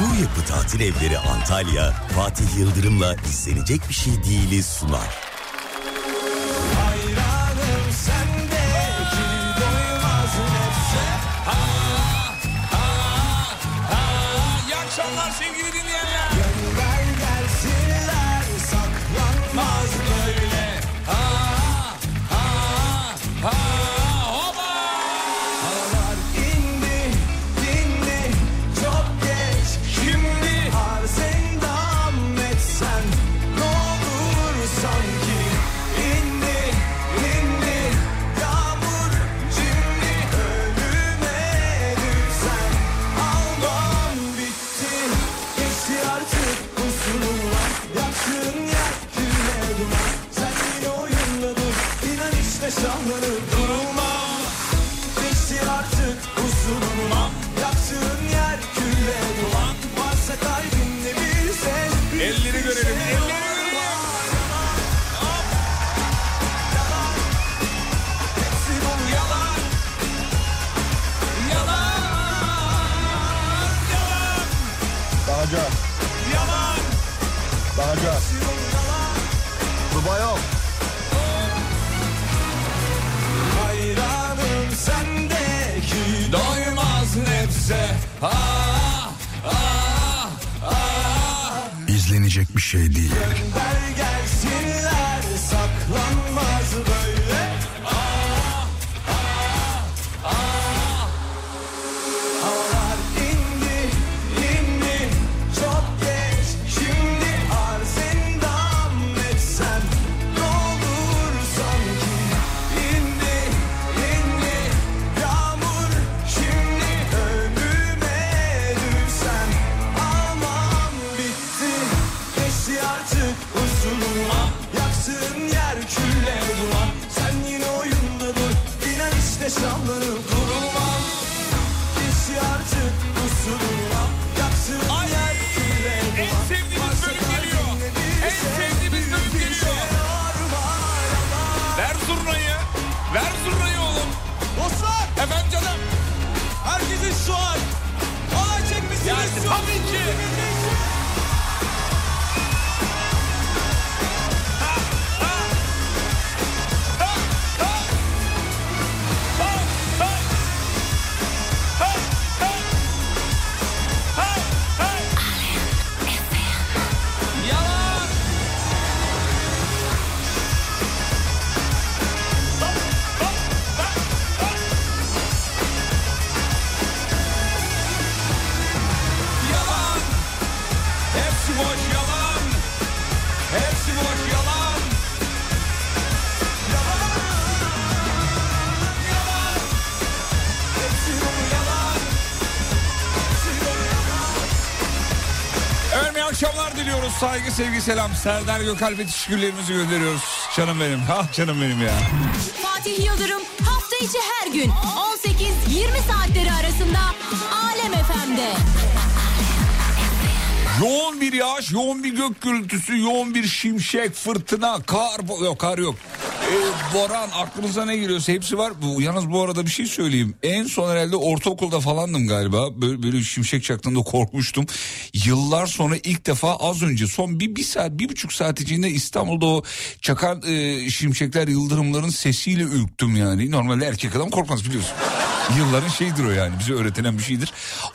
Su Yapı Tatil Evleri Antalya, Fatih Yıldırım'la izlenecek bir şey değiliz sunar. İzlenecek bir şey değil. Sevgi, selam. Serdar Gökalp ve teşekkürlerimizi gönderiyoruz. Canım benim. Ah canım benim ya. Fatih Yıldırım hafta içi her gün 18-20 saatleri arasında Alem FM'de. Yoğun bir yağış, yoğun bir gök gürültüsü, yoğun bir şimşek, fırtına, kar, yok kar yok. Ee, boran aklınıza ne geliyorsa hepsi var. Bu, yalnız bu arada bir şey söyleyeyim. En son herhalde ortaokulda falandım galiba. Böyle, böyle şimşek çaktığında korkmuştum. Yıllar sonra ilk defa az önce son bir, bir saat, bir buçuk saat içinde İstanbul'da o çakan e, şimşekler, yıldırımların sesiyle ürktüm yani. Normalde erkek adam korkmaz biliyorsun. Yılların şeyidir o yani bize öğretilen bir şeydir.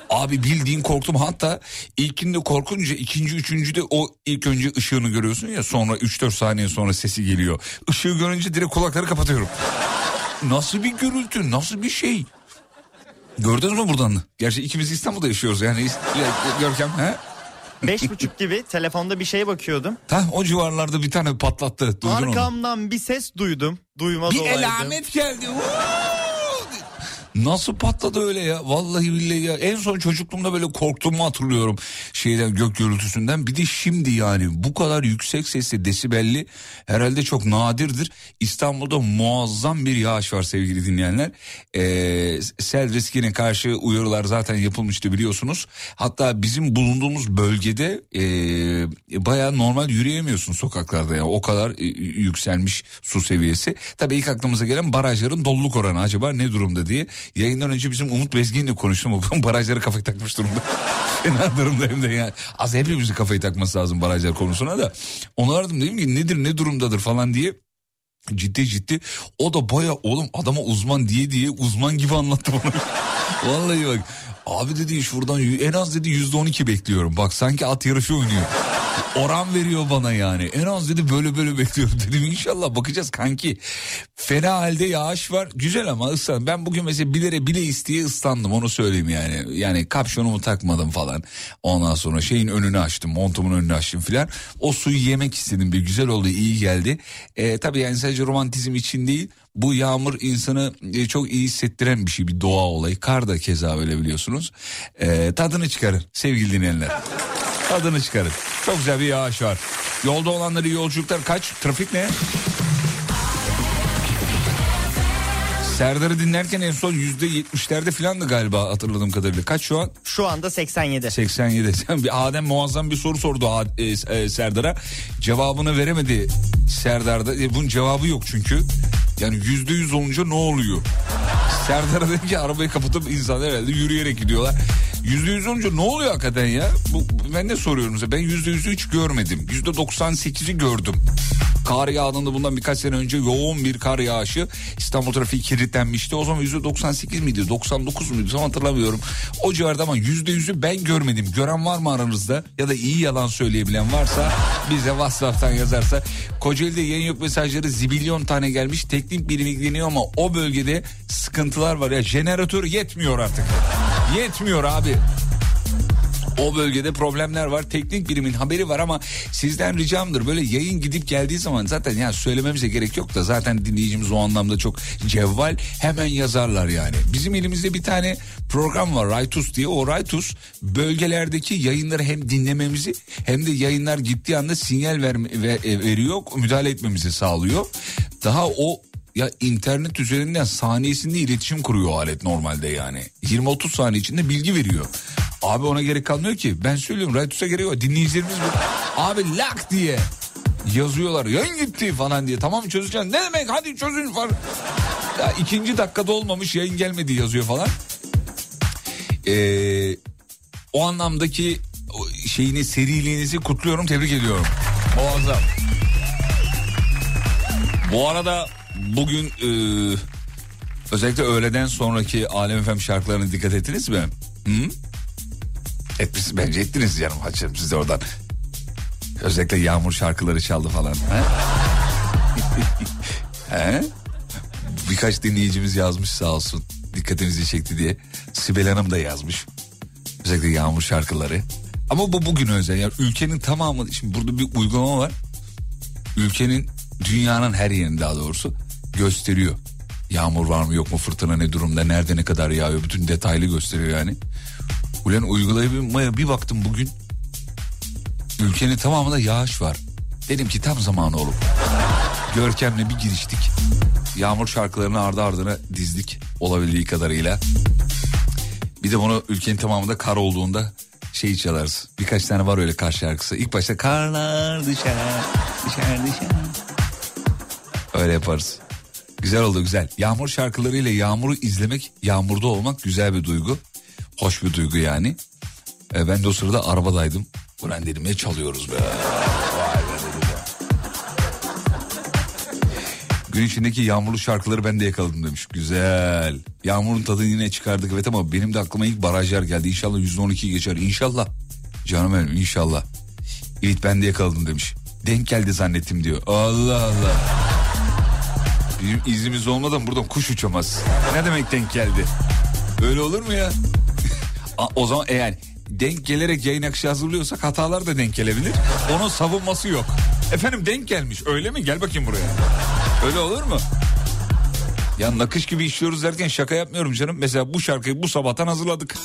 Abi bildiğin korktum hatta ilkinde korkunca ikinci üçüncü de o ilk önce ışığını görüyorsun ya sonra 3-4 saniye sonra sesi geliyor. Işığı görünce direkt kulakları kapatıyorum. Nasıl bir gürültü nasıl bir şey. Gördünüz mü buradan? Gerçi ikimiz İstanbul'da yaşıyoruz yani Ya, Görkem. He? Beş buçuk gibi telefonda bir şeye bakıyordum. Ha, o civarlarda bir tane patlattı. Duydun onu. Arkamdan bir ses duydum. Duymaz Bir olaydım. elamet geldi. Nasıl patladı öyle ya? Vallahi billahi ya. En son çocukluğumda böyle korktuğumu hatırlıyorum. Şeyden gök gürültüsünden. Bir de şimdi yani bu kadar yüksek sesli desibelli herhalde çok nadirdir. İstanbul'da muazzam bir yağış var sevgili dinleyenler. Ee, sel riskine karşı uyarılar zaten yapılmıştı biliyorsunuz. Hatta bizim bulunduğumuz bölgede ee, bayağı normal yürüyemiyorsun sokaklarda ya. O kadar e, yükselmiş su seviyesi. Tabii ilk aklımıza gelen barajların doluluk oranı acaba ne durumda diye. Yayından önce bizim Umut Bezgin'le konuştum. O barajları kafayı takmış durumda. Fena durumda hem de yani. Az hepimizin kafayı takması lazım barajlar konusuna da. Onu aradım dedim ki nedir ne durumdadır falan diye. Ciddi ciddi. O da baya oğlum adama uzman diye diye uzman gibi anlattı bana. Vallahi bak. Abi dedi şuradan en az dedi yüzde on iki bekliyorum. Bak sanki at yarışı oynuyor. Oran veriyor bana yani. En az dedi böyle böyle bekliyorum dedim. İnşallah bakacağız kanki. Fena halde yağış var. Güzel ama ıslan. Ben bugün mesela bilere bile isteye ıslandım onu söyleyeyim yani. Yani kapşonumu takmadım falan. Ondan sonra şeyin önünü açtım. Montumun önünü açtım filan. O suyu yemek istedim bir güzel oldu iyi geldi. Ee, tabii yani sadece romantizm için değil. Bu yağmur insanı e, çok iyi hissettiren bir şey bir doğa olayı. Kar da keza öyle biliyorsunuz. Ee, tadını çıkarın sevgili dinleyenler. Tadını çıkarın. Çok güzel bir yağış var. Yolda olanları yolculuklar kaç? Trafik ne? Serdar'ı dinlerken en son yüzde yetmişlerde filandı galiba hatırladığım kadarıyla. Kaç şu an? Şu anda 87. 87. Bir Adem muazzam bir soru sordu e, e, Serdar'a. Cevabını veremedi Serdar'da. E, bunun cevabı yok çünkü. Yani yüzde yüz olunca ne oluyor? Serdar'a dedi ki arabayı kapatıp insanlar herhalde yürüyerek gidiyorlar. Yüzde yüz olunca ne oluyor hakikaten ya? Bu, ben de soruyorum size. Ben yüzde yüzü hiç görmedim. Yüzde doksan sekizi gördüm. Kar yağdığında bundan birkaç sene önce yoğun bir kar yağışı İstanbul trafiği kilitlenmişti. O zaman yüzde 98 miydi 99 muydu tam hatırlamıyorum. O civarda ama yüzde yüzü ben görmedim. Gören var mı aranızda ya da iyi yalan söyleyebilen varsa bize WhatsApp'tan yazarsa. Kocaeli'de yayın yok mesajları zibilyon tane gelmiş. Teknik birim ilgileniyor ama o bölgede sıkıntılar var ya jeneratör yetmiyor artık. Yetmiyor abi. O bölgede problemler var. Teknik birimin haberi var ama sizden ricamdır. Böyle yayın gidip geldiği zaman zaten ya söylememize gerek yok da zaten dinleyicimiz o anlamda çok cevval hemen yazarlar yani. Bizim elimizde bir tane program var Raytus diye. O Raytus bölgelerdeki yayınları hem dinlememizi hem de yayınlar gittiği anda sinyal verme, ve, e, veriyor. Müdahale etmemizi sağlıyor. Daha o ya internet üzerinden saniyesinde iletişim kuruyor alet normalde yani. 20-30 saniye içinde bilgi veriyor. Abi ona gerek kalmıyor ki. Ben söylüyorum Raytus'a gerek yok. Dinleyicilerimiz bu. Abi lak diye yazıyorlar. Yayın gitti falan diye. Tamam çözeceğim. Ne demek hadi çözün falan. Ya ikinci dakikada olmamış yayın gelmedi yazıyor falan. Ee, o anlamdaki şeyini seriliğinizi kutluyorum tebrik ediyorum. Muazzam. Bu arada bugün e, özellikle öğleden sonraki Alem Efem şarkılarına dikkat ettiniz mi? Hı? Etmiş, bence ettiniz canım açarım size oradan. Özellikle yağmur şarkıları çaldı falan. He? He? Birkaç dinleyicimiz yazmış sağ olsun. Dikkatinizi çekti diye. Sibel Hanım da yazmış. Özellikle yağmur şarkıları. Ama bu bugün özel. Yani ülkenin tamamı şimdi burada bir uygulama var. Ülkenin dünyanın her yerinde daha doğrusu gösteriyor. Yağmur var mı yok mu fırtına ne durumda nerede ne kadar yağıyor bütün detaylı gösteriyor yani. Ulan uygulayıp bir baktım bugün ülkenin tamamında yağış var. Dedim ki tam zamanı olup Görkem'le bir giriştik. Yağmur şarkılarını ardı ardına dizdik olabildiği kadarıyla. Bir de bunu ülkenin tamamında kar olduğunda şey çalarız. Birkaç tane var öyle kar şarkısı. İlk başta karlar düşer, düşer düşer. Öyle yaparız. Güzel oldu güzel. Yağmur şarkılarıyla yağmuru izlemek, yağmurda olmak güzel bir duygu. Hoş bir duygu yani. E, ben de o sırada arabadaydım. Ulan dedim ne çalıyoruz be. Vay be dedim ya. Gün içindeki yağmurlu şarkıları ben de yakaladım demiş. Güzel. Yağmurun tadını yine çıkardık evet ama benim de aklıma ilk barajlar geldi. İnşallah %12 geçer. İnşallah. Canım benim inşallah. Evet ben de yakaladım demiş. Denk geldi zannettim diyor. Allah Allah. Bizim iznimiz olmadan buradan kuş uçamaz. Ne demek denk geldi? Öyle olur mu ya? O zaman eğer denk gelerek yayın akışı hazırlıyorsak hatalar da denk gelebilir. Onun savunması yok. Efendim denk gelmiş öyle mi? Gel bakayım buraya. Öyle olur mu? Ya nakış gibi işliyoruz derken şaka yapmıyorum canım. Mesela bu şarkıyı bu sabahtan hazırladık.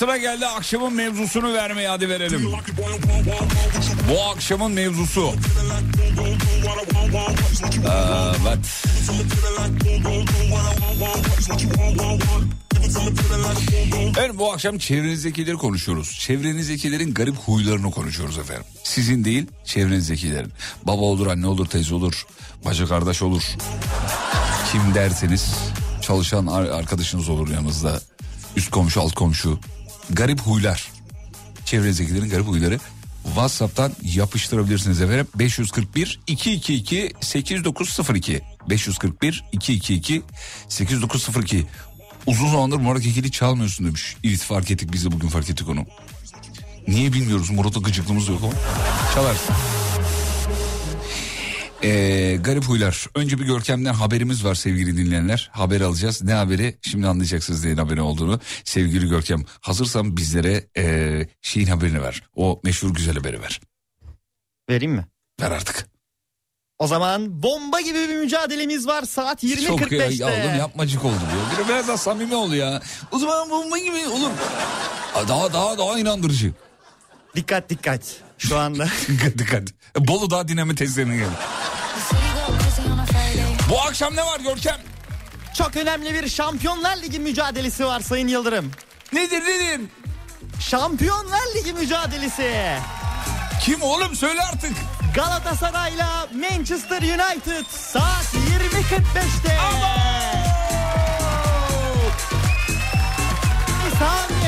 Sıra geldi akşamın mevzusunu vermeye hadi verelim. Bu akşamın mevzusu. Aa, evet. Evet bu akşam çevrenizdekileri konuşuyoruz. Çevrenizdekilerin garip huylarını konuşuyoruz efendim. Sizin değil çevrenizdekilerin. Baba olur, anne olur, teyze olur, bacı kardeş olur. Kim derseniz çalışan ar- arkadaşınız olur yanınızda. Üst komşu, alt komşu. Garip huylar. Çevrenizdekilerin garip huyları. WhatsApp'tan yapıştırabilirsiniz efendim. 541 222 8902 541 222 8902 Uzun zamandır Murat Kekili çalmıyorsun demiş. Evet fark ettik biz de bugün fark ettik onu. Niye bilmiyoruz Murat'a gıcıklığımız yok ama çalarsın. Ee, garip huylar. Önce bir Görkem'den haberimiz var sevgili dinleyenler. Haber alacağız. Ne haberi? Şimdi anlayacaksınız neyin haberi olduğunu. Sevgili Görkem hazırsan bizlere ee, şeyin haberini ver. O meşhur güzel haberi ver. Vereyim mi? Ver artık. O zaman bomba gibi bir mücadelemiz var saat Çok ya, 20.45'te. oğlum yapmacık oldu diyor. Bir biraz daha samimi ol ya. O zaman bomba gibi. Aa, Daha daha daha inandırıcı. Dikkat dikkat. Şu anda dikkat. Bolu daha dinamit testlerine geldi. Bu akşam ne var Görkem? çok önemli bir Şampiyonlar Ligi mücadelesi var Sayın Yıldırım. Nedir nedir? Şampiyonlar Ligi mücadelesi. Kim oğlum söyle artık. Galatasaray'la Manchester United saat 20.45'te. Ali Samiyen'de,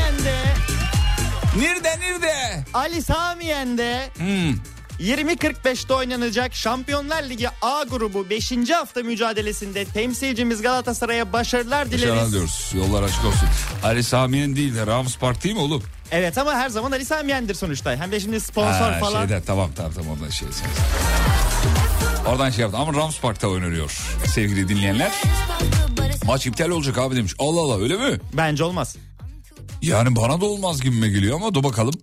Nerede nerede? Ali Samiyen'de Hmm. 20.45'te oynanacak Şampiyonlar Ligi A grubu 5. hafta mücadelesinde temsilcimiz Galatasaray'a başarılar dileriz. Başarılar diyoruz. Yollar açık olsun. Ali Sami'nin değil de Rams Park değil mi oğlum? Evet ama her zaman Ali Samiyen'dir sonuçta. Hem de şimdi sponsor Ha, falan. Şeyde, tamam tamam tamam oradan şey. sen- Oradan şey yaptım ama Rams Park'ta oynanıyor sevgili dinleyenler. Maç iptal olacak abi demiş. Allah Allah öyle mi? Bence olmaz. Yani bana da olmaz gibime geliyor ama dur bakalım.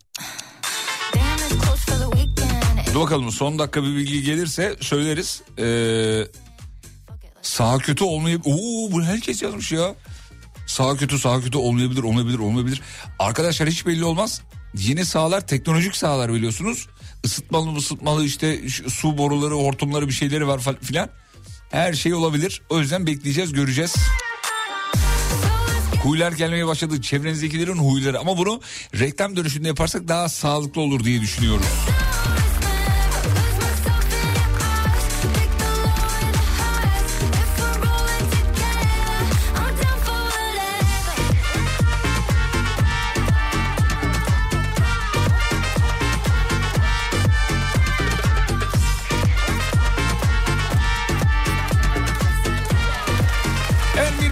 Dur bakalım son dakika bir bilgi gelirse söyleriz. Ee, sağ kötü olmayıp... Oo bu herkes yazmış ya. Sağ kötü sağ kötü olmayabilir olmayabilir olmayabilir. Arkadaşlar hiç belli olmaz. Yeni sahalar teknolojik sahalar biliyorsunuz. Isıtmalı ısıtmalı işte su boruları hortumları bir şeyleri var filan. Her şey olabilir. O yüzden bekleyeceğiz göreceğiz. Huylar gelmeye başladı. Çevrenizdekilerin huyları. Ama bunu reklam dönüşünde yaparsak daha sağlıklı olur diye bir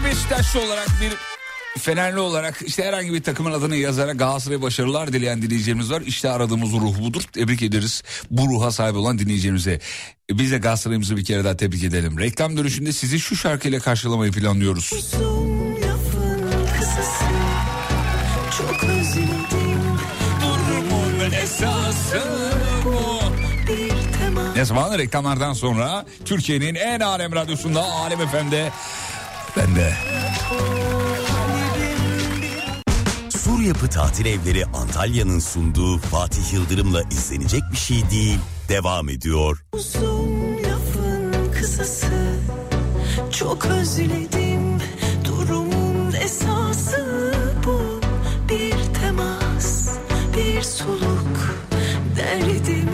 Beşiktaşlı olarak bir Fenerli olarak işte herhangi bir takımın adını yazarak Galatasaray başarılar dileyen dinleyicilerimiz var. İşte aradığımız ruh budur. Tebrik ederiz bu ruha sahip olan dinleyicilerimize. Biz de Galatasaray'ımızı bir kere daha tebrik edelim. Reklam dönüşünde sizi şu şarkıyla karşılamayı planlıyoruz. kısası Çok özledim Durumun esası bu. bir temas Ne zaman reklamlardan sonra Türkiye'nin en alem radyosunda Alem FM'de ben de. Sur Yapı Tatil Evleri Antalya'nın sunduğu Fatih Yıldırım'la izlenecek bir şey değil devam ediyor. Uzun lafın kısası Çok özledim Durumun esası bu Bir temas Bir soluk Derdimin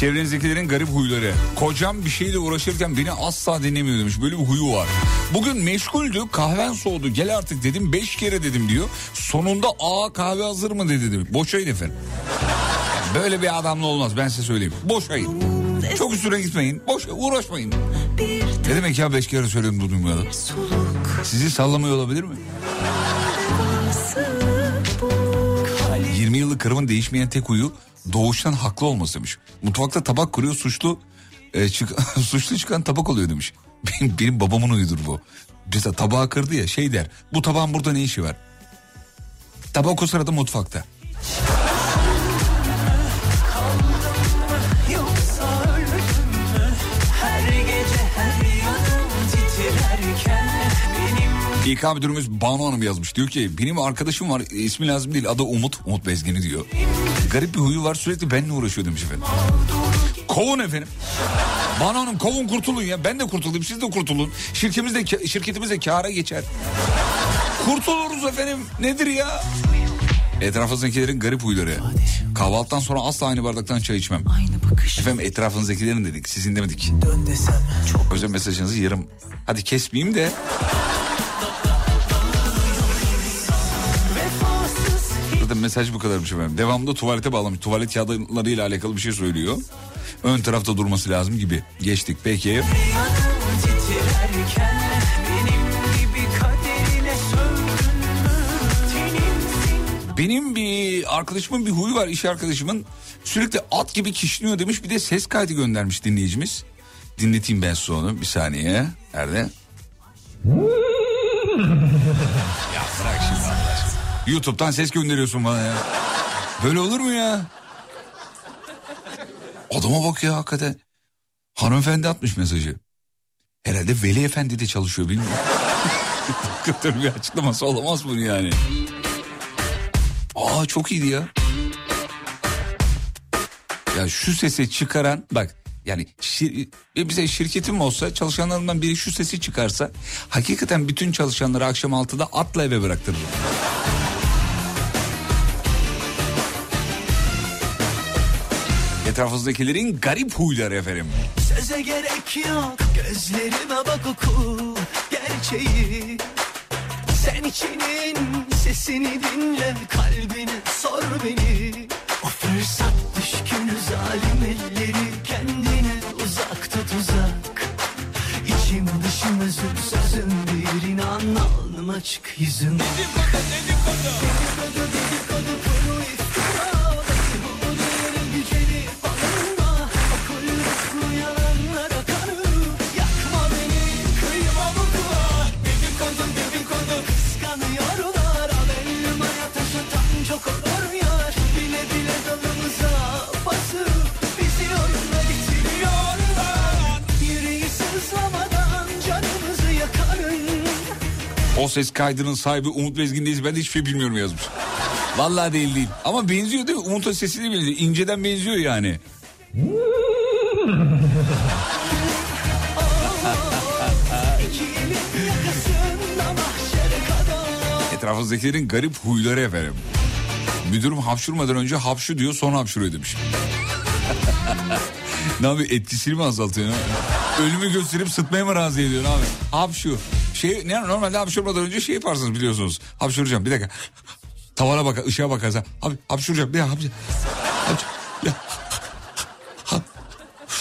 Çevrenizdekilerin garip huyları. Kocam bir şeyle uğraşırken beni asla dinlemiyor demiş. Böyle bir huyu var. Bugün meşguldü kahven soğudu gel artık dedim. Beş kere dedim diyor. Sonunda aa kahve hazır mı dedi. dedim. Boşayın efendim. Böyle bir adamla olmaz ben size söyleyeyim. Boşayın. Çok üstüne gitmeyin. Boş uğraşmayın. Ne demek ya beş kere söyledim bu dünyada? Sizi sallamıyor olabilir mi? 20 yıllık karımın değişmeyen tek huyu doğuştan haklı olmasıymış. Mutfakta tabak kuruyor suçlu e, çık, suçlu çıkan tabak oluyor demiş. Benim, benim babamın huyudur bu. Mesela tabağı kırdı ya şey der. Bu tabağın burada ne işi var? Tabak o sırada mutfakta. İK müdürümüz Banu Hanım yazmış. Diyor ki benim arkadaşım var ismi lazım değil adı Umut. Umut Bezgin'i diyor. Garip bir huyu var sürekli benimle uğraşıyor demiş efendim. Kovun efendim. Banu Hanım kovun kurtulun ya. Ben de kurtulayım siz de kurtulun. Şirketimiz de, şirketimiz de kâra geçer. Kurtuluruz efendim. Nedir ya? Etrafınızdakilerin garip huyları. Kahvaltıdan sonra asla aynı bardaktan çay içmem. aynı bakış Efendim etrafınızdakilerin dedik. Sizin demedik. Özel mesajınızı yarım. Hadi kesmeyeyim de. Zaten mesaj bu kadarmış efendim. Devamında tuvalete bağlamış. Tuvalet kağıtlarıyla alakalı bir şey söylüyor. Ön tarafta durması lazım gibi. Geçtik peki. benim bir arkadaşımın bir huyu var iş arkadaşımın. Sürekli at gibi kişniyor demiş. Bir de ses kaydı göndermiş dinleyicimiz. Dinleteyim ben size onu bir saniye. Nerede? YouTube'dan ses gönderiyorsun bana ya. Böyle olur mu ya? Adama bak ya hakikaten. Hanımefendi atmış mesajı. Herhalde Veli Efendi de çalışıyor bilmiyorum. Hakikaten bir açıklaması olamaz bunun yani. Aa çok iyiydi ya. Ya şu sesi çıkaran bak yani şir, bize şirketim olsa çalışanlarımdan biri şu sesi çıkarsa hakikaten bütün çalışanları akşam 6'da atla eve bıraktırırım. Etrafınızdakilerin garip huyları efendim. Söze gerek yok gözlerime bak oku gerçeği. Sen içinin sesini dinle kalbine sor beni. O fırsat düşkünü zalim elleri kendine uzak tut uzak. İçim dışım özüm sözüm bir inan alnım açık yüzüm. Dedikodu dedikodu kuru iftira O ses kaydının sahibi Umut Bezgin'deyiz ben de hiçbir şey bilmiyorum yazmış. Vallahi değil değil. Ama benziyor değil mi? Umut'un sesine benziyor. İnceden benziyor yani. Etrafınızdakilerin garip huyları efendim. Müdürüm hapşurmadan önce hapşu diyor sonra hapşuruyor demiş. ne abi etkisini mi azaltıyor? Ölümü gösterip sıtmaya mı razı ediyor abi? Hapşu. Şey, ne, normalde hapşurmadan önce şey yaparsınız biliyorsunuz. Hapşuracağım bir dakika. Tavana bak, ışığa bakarsan. Abi hapşuracağım bir. Hapşur. Ya.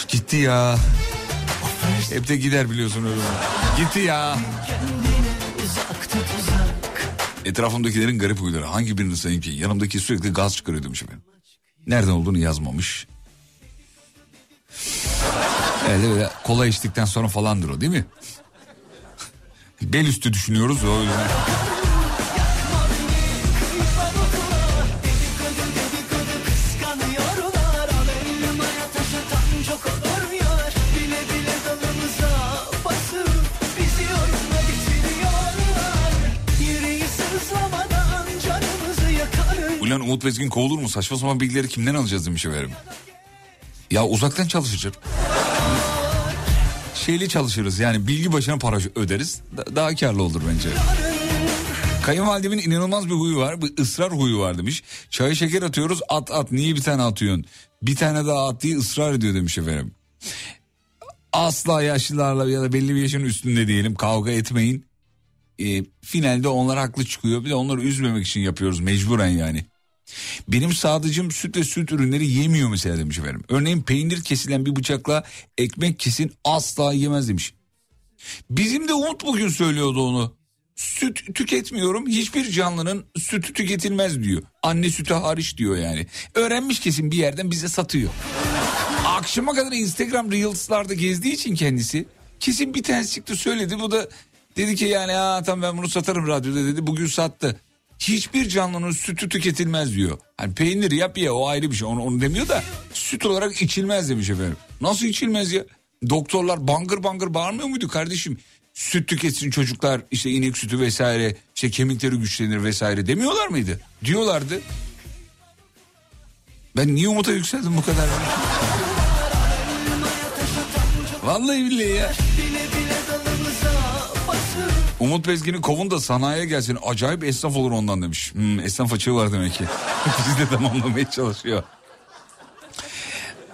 Gitti ya. Hep de gider biliyorsun öyle. Gitti ya. Etrafımdakilerin garip huyları. Hangi birini sayayım ki? Yanımdaki sürekli gaz çıkarıyor demiş efendim. Nereden olduğunu yazmamış. Evet öyle kola içtikten sonra falandır o değil mi? Bel üstü düşünüyoruz o yüzden. Ulan Umut Bezgin kovulur mu? Saçma sapan bilgileri kimden alacağız demiş efendim. Ya uzaktan çalışacak. Şeyli çalışırız yani bilgi başına para öderiz. Da- daha karlı olur bence. Kayınvalidemin inanılmaz bir huyu var. Bir ısrar huyu var demiş. Çaya şeker atıyoruz at at niye bir tane atıyorsun? Bir tane daha at diye ısrar ediyor demiş efendim. Asla yaşlılarla ya da belli bir yaşın üstünde diyelim kavga etmeyin. E, finalde onlar haklı çıkıyor. Bir de onları üzmemek için yapıyoruz mecburen yani. Benim sadıcım süt ve süt ürünleri yemiyor mesela demiş efendim. Örneğin peynir kesilen bir bıçakla ekmek kesin asla yemez demiş. Bizim de Umut bugün söylüyordu onu. Süt tüketmiyorum hiçbir canlının sütü tüketilmez diyor. Anne sütü hariç diyor yani. Öğrenmiş kesin bir yerden bize satıyor. Akşama kadar Instagram Reels'larda gezdiği için kendisi kesin bir tanesi çıktı söyledi. Bu da dedi ki yani ha tamam ben bunu satarım radyoda dedi. Bugün sattı. Hiçbir canlının sütü tüketilmez diyor. Hani peynir yap ya o ayrı bir şey onu, onu demiyor da süt olarak içilmez demiş efendim. Nasıl içilmez ya? Doktorlar bangır bangır bağırmıyor muydu kardeşim? Süt tüketsin çocuklar işte inek sütü vesaire işte kemikleri güçlenir vesaire demiyorlar mıydı? Diyorlardı. Ben niye umuta yükseldim bu kadar? Vallahi billahi ya. Umut Bezgin'in kovun da sanayiye gelsin. Acayip esnaf olur ondan demiş. Hmm, esnaf açığı var demek ki. Bizi de tamamlamaya çalışıyor.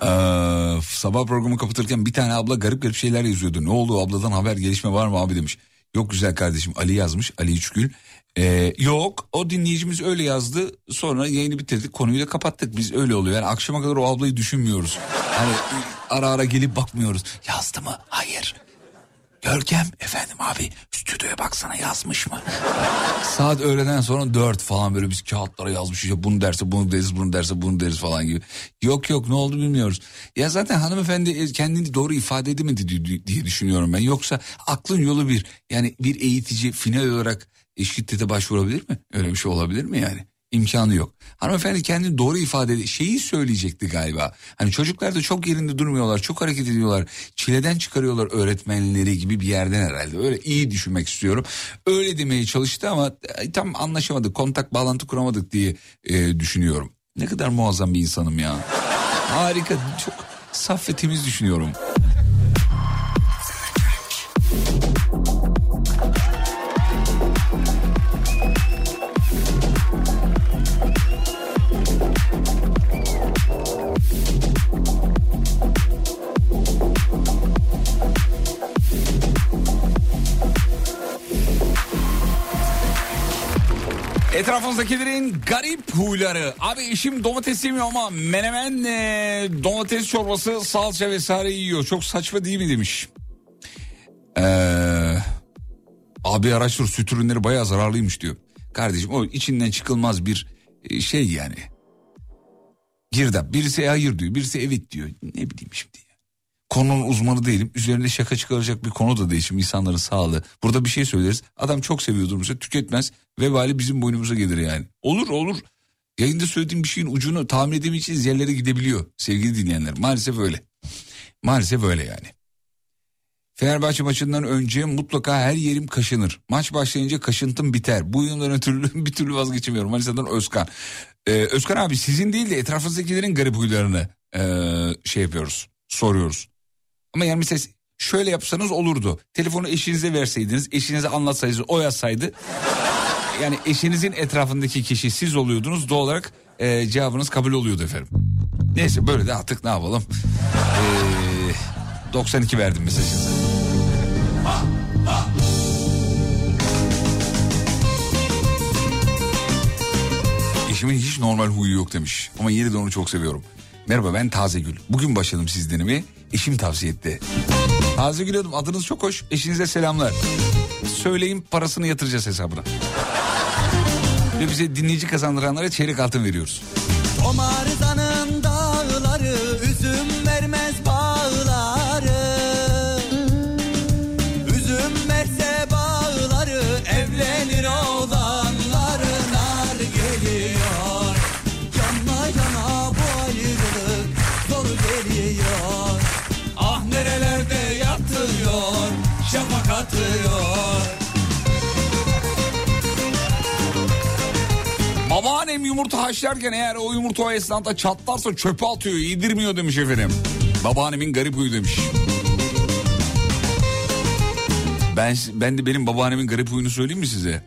Ee, sabah programı kapatırken bir tane abla garip garip şeyler yazıyordu. Ne oldu abladan haber gelişme var mı abi demiş. Yok güzel kardeşim Ali yazmış Ali Üçgül. Ee, yok o dinleyicimiz öyle yazdı sonra yayını bitirdik konuyu da kapattık biz öyle oluyor yani akşama kadar o ablayı düşünmüyoruz. Hani ara ara gelip bakmıyoruz yazdı mı hayır Görkem efendim abi stüdyoya baksana yazmış mı? Saat öğleden sonra dört falan böyle biz kağıtlara yazmış işte bunu derse bunu deriz bunu derse bunu deriz falan gibi. Yok yok ne oldu bilmiyoruz. Ya zaten hanımefendi kendini doğru ifade edemedi di- diye düşünüyorum ben. Yoksa aklın yolu bir yani bir eğitici final olarak e, şiddete başvurabilir mi? Öyle bir şey olabilir mi yani? İmkanı yok. Hanımefendi kendini doğru ifade şeyi söyleyecekti galiba. Hani çocuklar da çok yerinde durmuyorlar, çok hareket ediyorlar. Çileden çıkarıyorlar öğretmenleri gibi bir yerden herhalde. Öyle iyi düşünmek istiyorum. Öyle demeye çalıştı ama e, tam anlaşamadık, kontak bağlantı kuramadık diye e, düşünüyorum. Ne kadar muazzam bir insanım ya. Harika, çok saf ve temiz düşünüyorum. Etrafınızdakilerin garip huyları. Abi eşim domates yemiyor ama menemen e, domates çorbası salça vesaire yiyor. Çok saçma değil mi demiş. Ee, abi araştır süt ürünleri bayağı zararlıymış diyor. Kardeşim o içinden çıkılmaz bir e, şey yani. Girdap. Birisi hayır diyor birisi evet diyor. Ne bileyim şimdi. Konunun uzmanı değilim. Üzerinde şaka çıkaracak bir konu da değil şimdi insanların sağlığı. Burada bir şey söyleriz. Adam çok seviyordur mesela tüketmez. Vebali bizim boynumuza gelir yani. Olur olur. Yayında söylediğim bir şeyin ucunu tahmin edemeyeceğiniz yerlere gidebiliyor sevgili dinleyenler. Maalesef öyle. Maalesef öyle yani. Fenerbahçe maçından önce mutlaka her yerim kaşınır. Maç başlayınca kaşıntım biter. Bu yıldan ötürü bir türlü vazgeçemiyorum. Manisa'dan Özkan. Ee, Özkan abi sizin değil de etrafınızdakilerin garip huylarını ee, şey yapıyoruz. Soruyoruz. Ama yani mesela şöyle yapsanız olurdu. Telefonu eşinize verseydiniz, eşinize anlatsaydınız, o yazsaydı. Yani eşinizin etrafındaki kişi siz oluyordunuz. Doğal olarak e, cevabınız kabul oluyordu efendim. Neyse böyle de artık ne yapalım. Ee, 92 verdim mesajınızı. Eşimin hiç normal huyu yok demiş. Ama yine de onu çok seviyorum. Merhaba ben Tazegül. Bugün başladım sizdenimi. Eşim tavsiye etti. Tazegül Hanım adınız çok hoş. Eşinize selamlar. Söyleyin parasını yatıracağız hesabına. Ve bize dinleyici kazandıranlara çeyrek altın veriyoruz. O yumurta haşlarken eğer o yumurta o esnada çatlarsa çöpe atıyor yedirmiyor demiş efendim. Babaannemin garip huyu demiş. Ben, ben de benim babaannemin garip huyunu söyleyeyim mi size?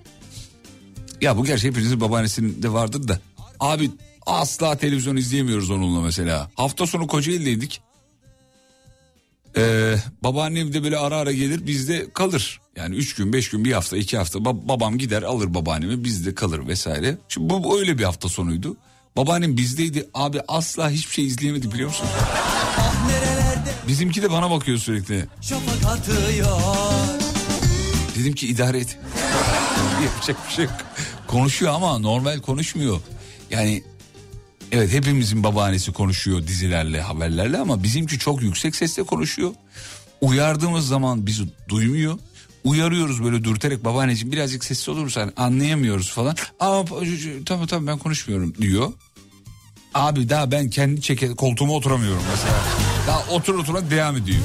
Ya bu gerçi hepinizin babaannesinde vardır da. Abi asla televizyon izleyemiyoruz onunla mesela. Hafta sonu Kocaeli'deydik. Ee, babaannem de böyle ara ara gelir bizde kalır. Yani üç gün beş gün bir hafta iki hafta Ba- babam gider alır babaannemi bizde kalır vesaire. Şimdi bu, öyle bir hafta sonuydu. Babaannem bizdeydi abi asla hiçbir şey izleyemedi biliyor musun? Bizimki de bana bakıyor sürekli. Dedim ki idare et. Yapacak bir şey yok. Konuşuyor ama normal konuşmuyor. Yani evet hepimizin babaannesi konuşuyor dizilerle haberlerle ama bizimki çok yüksek sesle konuşuyor. Uyardığımız zaman bizi duymuyor. Uyarıyoruz böyle dürterek babaanneciğim birazcık sessiz olur musun? Anlayamıyoruz falan. Aa tamam tamam ben konuşmuyorum diyor. Abi daha ben kendi çeke koltuğuma oturamıyorum mesela. Daha otur otura devam ediyor.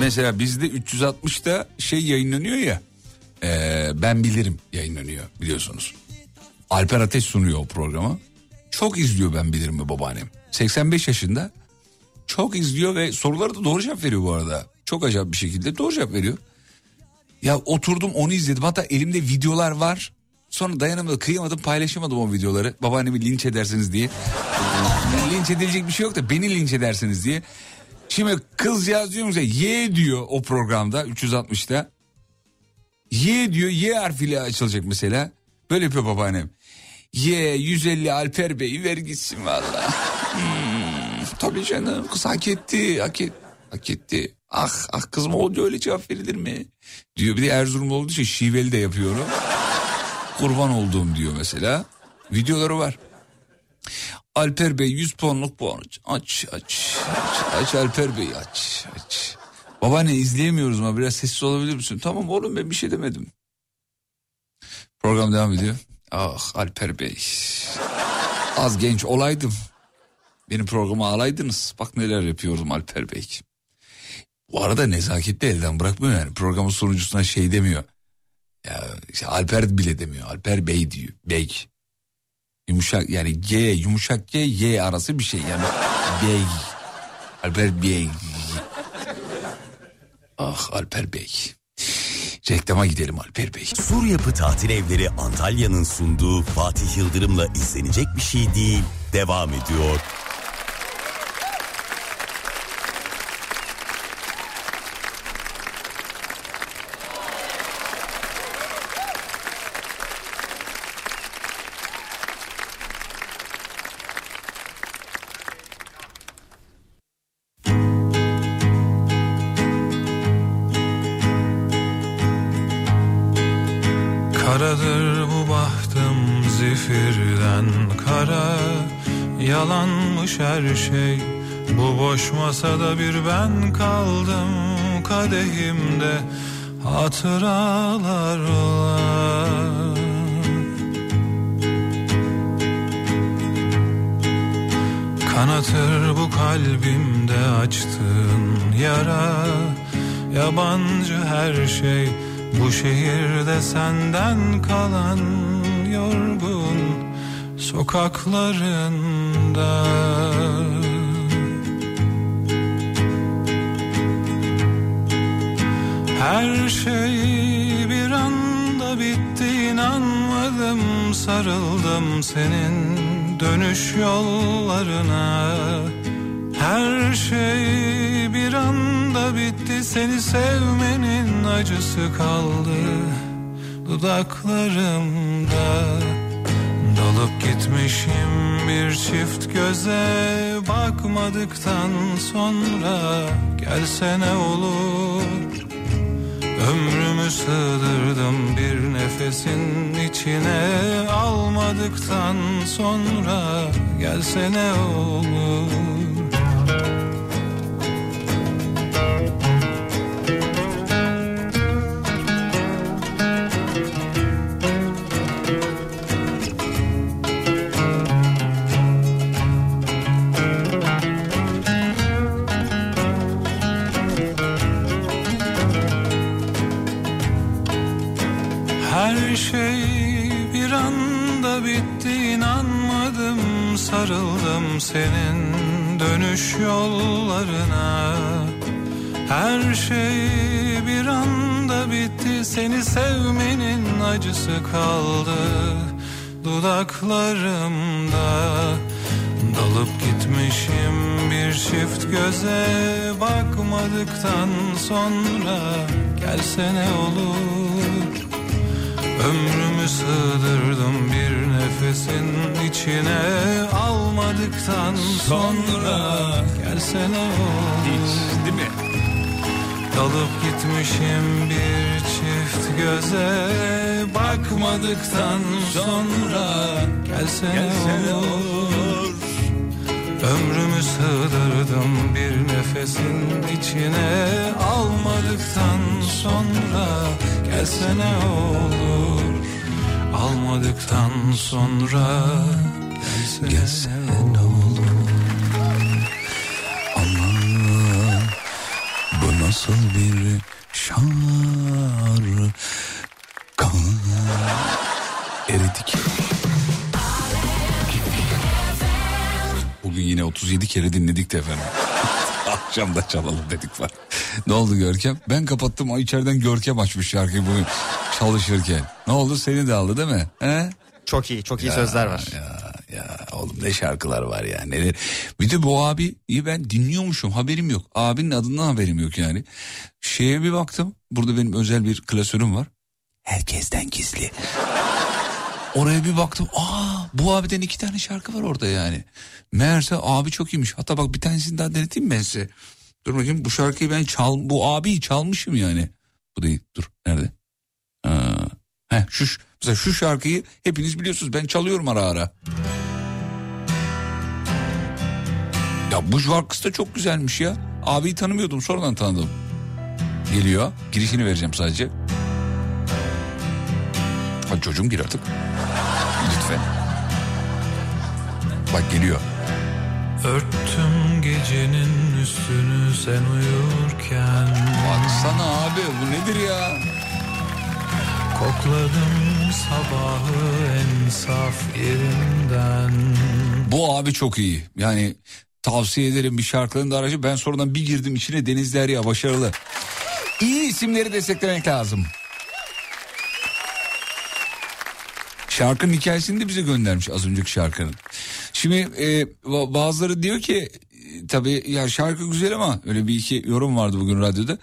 Mesela bizde 360'da şey yayınlanıyor ya. Eee, ben bilirim yayınlanıyor biliyorsunuz. Alper Ateş sunuyor o programı. Çok izliyor ben bilirim mi babaannem. 85 yaşında. Çok izliyor ve soruları da doğru cevap veriyor bu arada. Çok acayip bir şekilde doğru cevap veriyor. Ya oturdum onu izledim. Hatta elimde videolar var. Sonra dayanamadım, kıyamadım, paylaşamadım o videoları. Babaannemi linç edersiniz diye. Linç edilecek bir şey yok da beni linç edersiniz diye. Şimdi kız yazıyor mu? Y diyor o programda 360'ta. Y diyor Y harfiyle açılacak mesela. Böyle yapıyor babaannem. Y 150 Alper Bey ver gitsin valla. Hmm, tabii canım kız hak etti hak, et, hak etti. Ah ah kızım oldu öyle cevap verilir mi? Diyor bir de Erzurumlu olduğu için şiveli de yapıyorum. Kurban olduğum diyor mesela. Videoları var. Alper Bey 100 puanlık puan aç. Aç aç. Aç, aç Alper Bey aç aç. Babaanne izleyemiyoruz ama biraz sessiz olabilir misin? Tamam oğlum ben bir şey demedim. Program devam ediyor. Ah Alper Bey. Az genç olaydım. Benim programı alaydınız. Bak neler yapıyorum Alper Bey. Bu arada nezaketi de elden bırakmıyor yani. Programın sunucusuna şey demiyor. Ya işte Alper bile demiyor. Alper Bey diyor. Bey. Yumuşak yani G yumuşak G Y arası bir şey yani. Bey. Alper Bey. Ah Alper Bey. Reklama gidelim Alper Bey. Sur Yapı Tatil Evleri Antalya'nın sunduğu Fatih Yıldırım'la izlenecek bir şey değil. Devam ediyor. Boş masada bir ben kaldım Kadehimde. Hatıralar var. Kanatır bu kalbimde açtığın yara. Yabancı her şey bu şehirde senden kalan yorgun sokaklarında Her şey bir anda bitti inanmadım sarıldım senin dönüş yollarına. Her şey bir anda bitti seni sevmenin acısı kaldı dudaklarımda. Dalıp gitmişim bir çift göze bakmadıktan sonra gelsene olur Ömrümü sığdırdım bir nefesin içine. Almadıktan sonra gelsene olur acısı kaldı Dudaklarımda. Dalıp gitmişim bir çift göze Bakmadıktan sonra. Gelsene olur? Ömrümü sığdırdım bir nefesin içine Almadıktan sonra Gelsene olur? Değil mi? Dalıp gitmişim bir çift göze. Bakmadıktan sonra Gelsene, olur. Ömrümü sığdırdım bir nefesin içine. Almadıktan sonra Gelsene olur. Almadıktan sonra Gelsene, olur nasıl bir şarkı Eridik Bugün yine 37 kere dinledik de efendim Akşam da çalalım dedik var Ne oldu Görkem? Ben kapattım o içeriden Görkem açmış şarkıyı bugün çalışırken Ne oldu seni de aldı değil mi? He? Çok iyi, çok iyi sözler var. Ya, ya oğlum ne şarkılar var ya neler. Bir de bu abi iyi ben dinliyormuşum haberim yok. Abinin adından haberim yok yani. Şeye bir baktım burada benim özel bir klasörüm var. Herkesten gizli. Oraya bir baktım. Aa bu abiden iki tane şarkı var orada yani. Meğerse abi çok iyiymiş. Hatta bak bir tanesini daha deneteyim ben size. Dur bakayım bu şarkıyı ben çal bu abiyi çalmışım yani. Bu değil dur nerede? Aa, heh, şu, mesela şu şarkıyı hepiniz biliyorsunuz ben çalıyorum ara ara. Ya bu şarkısı da çok güzelmiş ya. Abiyi tanımıyordum sonradan tanıdım. Geliyor girişini vereceğim sadece. Hadi çocuğum gir artık. Lütfen. Bak geliyor. Örttüm gecenin üstünü sen uyurken Baksana abi bu nedir ya? Kokladım sabahı en saf yerinden Bu abi çok iyi. Yani tavsiye ederim bir şarkının da aracı. Ben sonradan bir girdim içine Deniz Derya başarılı. İyi isimleri desteklemek lazım. Şarkının hikayesini de bize göndermiş az önceki şarkının. Şimdi e, ba- bazıları diyor ki e, tabii ya şarkı güzel ama öyle bir iki yorum vardı bugün radyoda.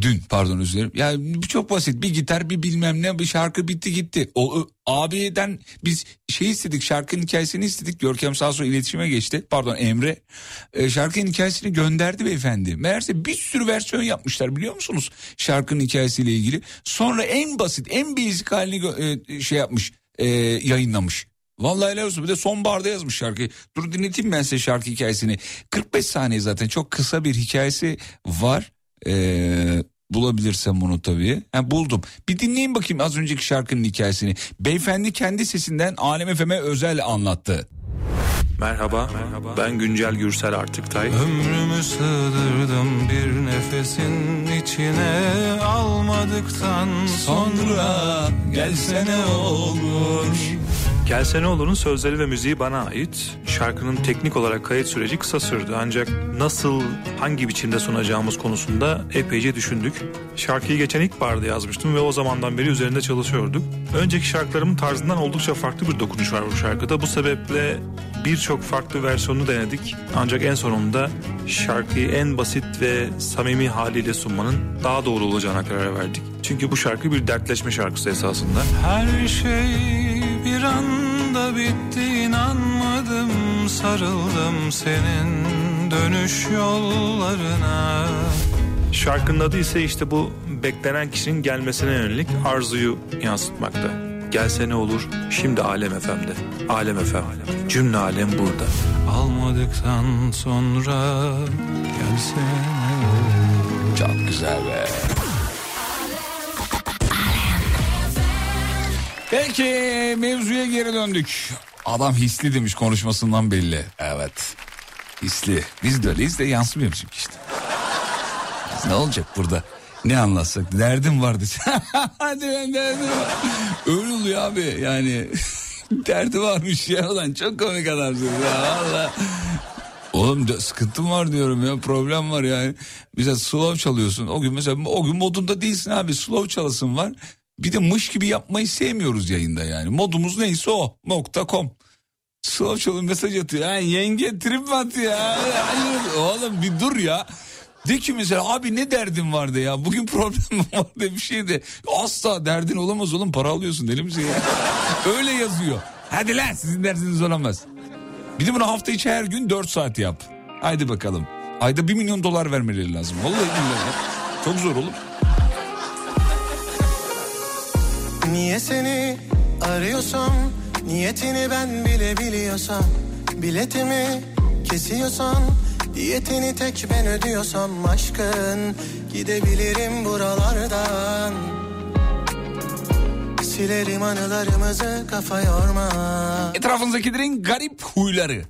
Dün pardon özür dilerim. Yani çok basit bir gitar bir bilmem ne bir şarkı bitti gitti. O ö, abiden biz şey istedik şarkının hikayesini istedik. Görkem sağ sonra iletişime geçti. Pardon Emre. E, şarkının hikayesini gönderdi beyefendi. Meğerse bir sürü versiyon yapmışlar biliyor musunuz? Şarkının hikayesiyle ilgili. Sonra en basit en basic halini e, şey yapmış e, yayınlamış. Vallahi helal olsun bir de sonbaharda yazmış şarkıyı. Dur dinleteyim ben size şarkı hikayesini. 45 saniye zaten çok kısa bir hikayesi var. Ee, bulabilirsem bunu tabii. Ha, buldum. Bir dinleyin bakayım az önceki şarkının hikayesini. Beyefendi kendi sesinden Alem FM'e özel anlattı. Merhaba, ben Güncel Gürsel Artıktay. Ömrümü sığdırdım bir nefesin içine Almadıktan sonra Gelsene olur Gelsene Olur'un sözleri ve müziği bana ait. Şarkının teknik olarak kayıt süreci kısa sürdü ancak nasıl, hangi biçimde sunacağımız konusunda epeyce düşündük. Şarkıyı geçen ilkbaharda yazmıştım ve o zamandan beri üzerinde çalışıyorduk. Önceki şarkılarımın tarzından oldukça farklı bir dokunuş var bu şarkıda. Bu sebeple birçok farklı versiyonunu denedik. Ancak en sonunda şarkıyı en basit ve samimi haliyle sunmanın daha doğru olacağına karar verdik. Çünkü bu şarkı bir dertleşme şarkısı esasında. Her şey bir anda bitti inanmadım Sarıldım senin dönüş yollarına Şarkının adı ise işte bu beklenen kişinin gelmesine yönelik arzuyu yansıtmakta. Gelse ne olur şimdi Alem FM'de. Alem FM. Cümle alem burada. Almadıktan sonra gelsene olur Çok güzel be. Peki mevzuya geri döndük. Adam hisli demiş konuşmasından belli. Evet. Hisli. Biz de öyleyiz de yansımıyor çünkü işte. ne olacak burada? Ne anlatsak? Derdim vardı. Hadi derdim. Öyle oluyor abi yani. Derdi varmış ya ulan çok komik adamsın ya valla. Oğlum sıkıntım var diyorum ya problem var yani. Mesela slow çalıyorsun. O gün mesela o gün modunda değilsin abi slow çalasın var. Bir de mış gibi yapmayı sevmiyoruz yayında yani. Modumuz neyse o nokta com. Slow çalın mesaj atıyor. Ha, yenge trip atıyor ya? Hayır, oğlum bir dur ya. De ki mesela abi ne derdin vardı ya bugün problem var de bir şey de asla derdin olamaz oğlum para alıyorsun deli misin ya? Öyle yazıyor. Hadi lan sizin derdiniz olamaz. Bir de bunu hafta içi her gün 4 saat yap. Haydi bakalım. Ayda 1 milyon dolar vermeleri lazım. Vallahi billahi. Çok zor oğlum. Niye seni arıyorsam Niyetini ben bile biliyorsam Biletimi kesiyorsan Diyetini tek ben ödüyorsam Aşkın gidebilirim buralardan Silerim anılarımızı kafa yorma Etrafınızdakilerin garip huyları.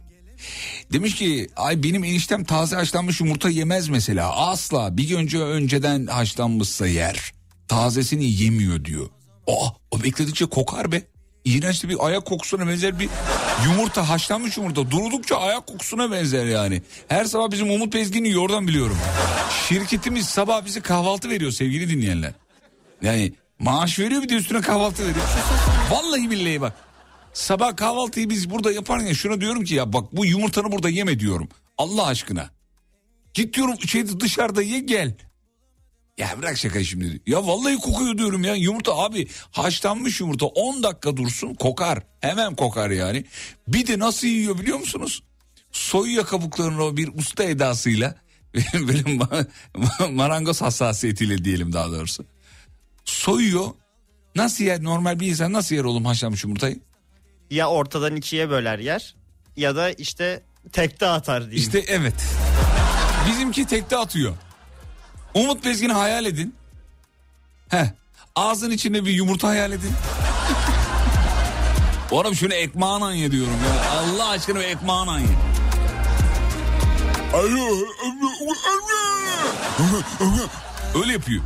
Demiş ki ay benim eniştem taze haşlanmış yumurta yemez mesela. Asla bir gün önce önceden haşlanmışsa yer. Tazesini yemiyor diyor. Aa o bekledikçe kokar be. İğrenç de bir ayak kokusuna benzer bir yumurta haşlanmış yumurta. Durdukça ayak kokusuna benzer yani. Her sabah bizim Umut Bezgin'i yiyor oradan biliyorum. Şirketimiz sabah bize kahvaltı veriyor sevgili dinleyenler. Yani maaş veriyor bir de üstüne kahvaltı veriyor. Vallahi billahi bak. Sabah kahvaltıyı biz burada yaparken şuna diyorum ki ya bak bu yumurtanı burada yeme diyorum. Allah aşkına. Git diyorum şeyde dışarıda ye gel. Ya bırak şaka şimdi. Ya vallahi kokuyor diyorum ya. Yumurta abi haşlanmış yumurta 10 dakika dursun kokar. Hemen kokar yani. Bir de nasıl yiyor biliyor musunuz? Soyuyor kabuklarını o bir usta edasıyla. Böyle ma- ma- marangoz hassasiyetiyle diyelim daha doğrusu. Soyuyor. Nasıl yer normal bir insan nasıl yer oğlum haşlanmış yumurtayı? Ya ortadan ikiye böler yer ya da işte tekte atar diyeyim. İşte evet. Bizimki tekte atıyor. Umut Bezgin'i hayal edin. Heh. Ağzın içinde bir yumurta hayal edin. Oğlum şunu ekmağına ye diyorum ya. Allah aşkına bir ekmağına ye. Öyle yapıyor.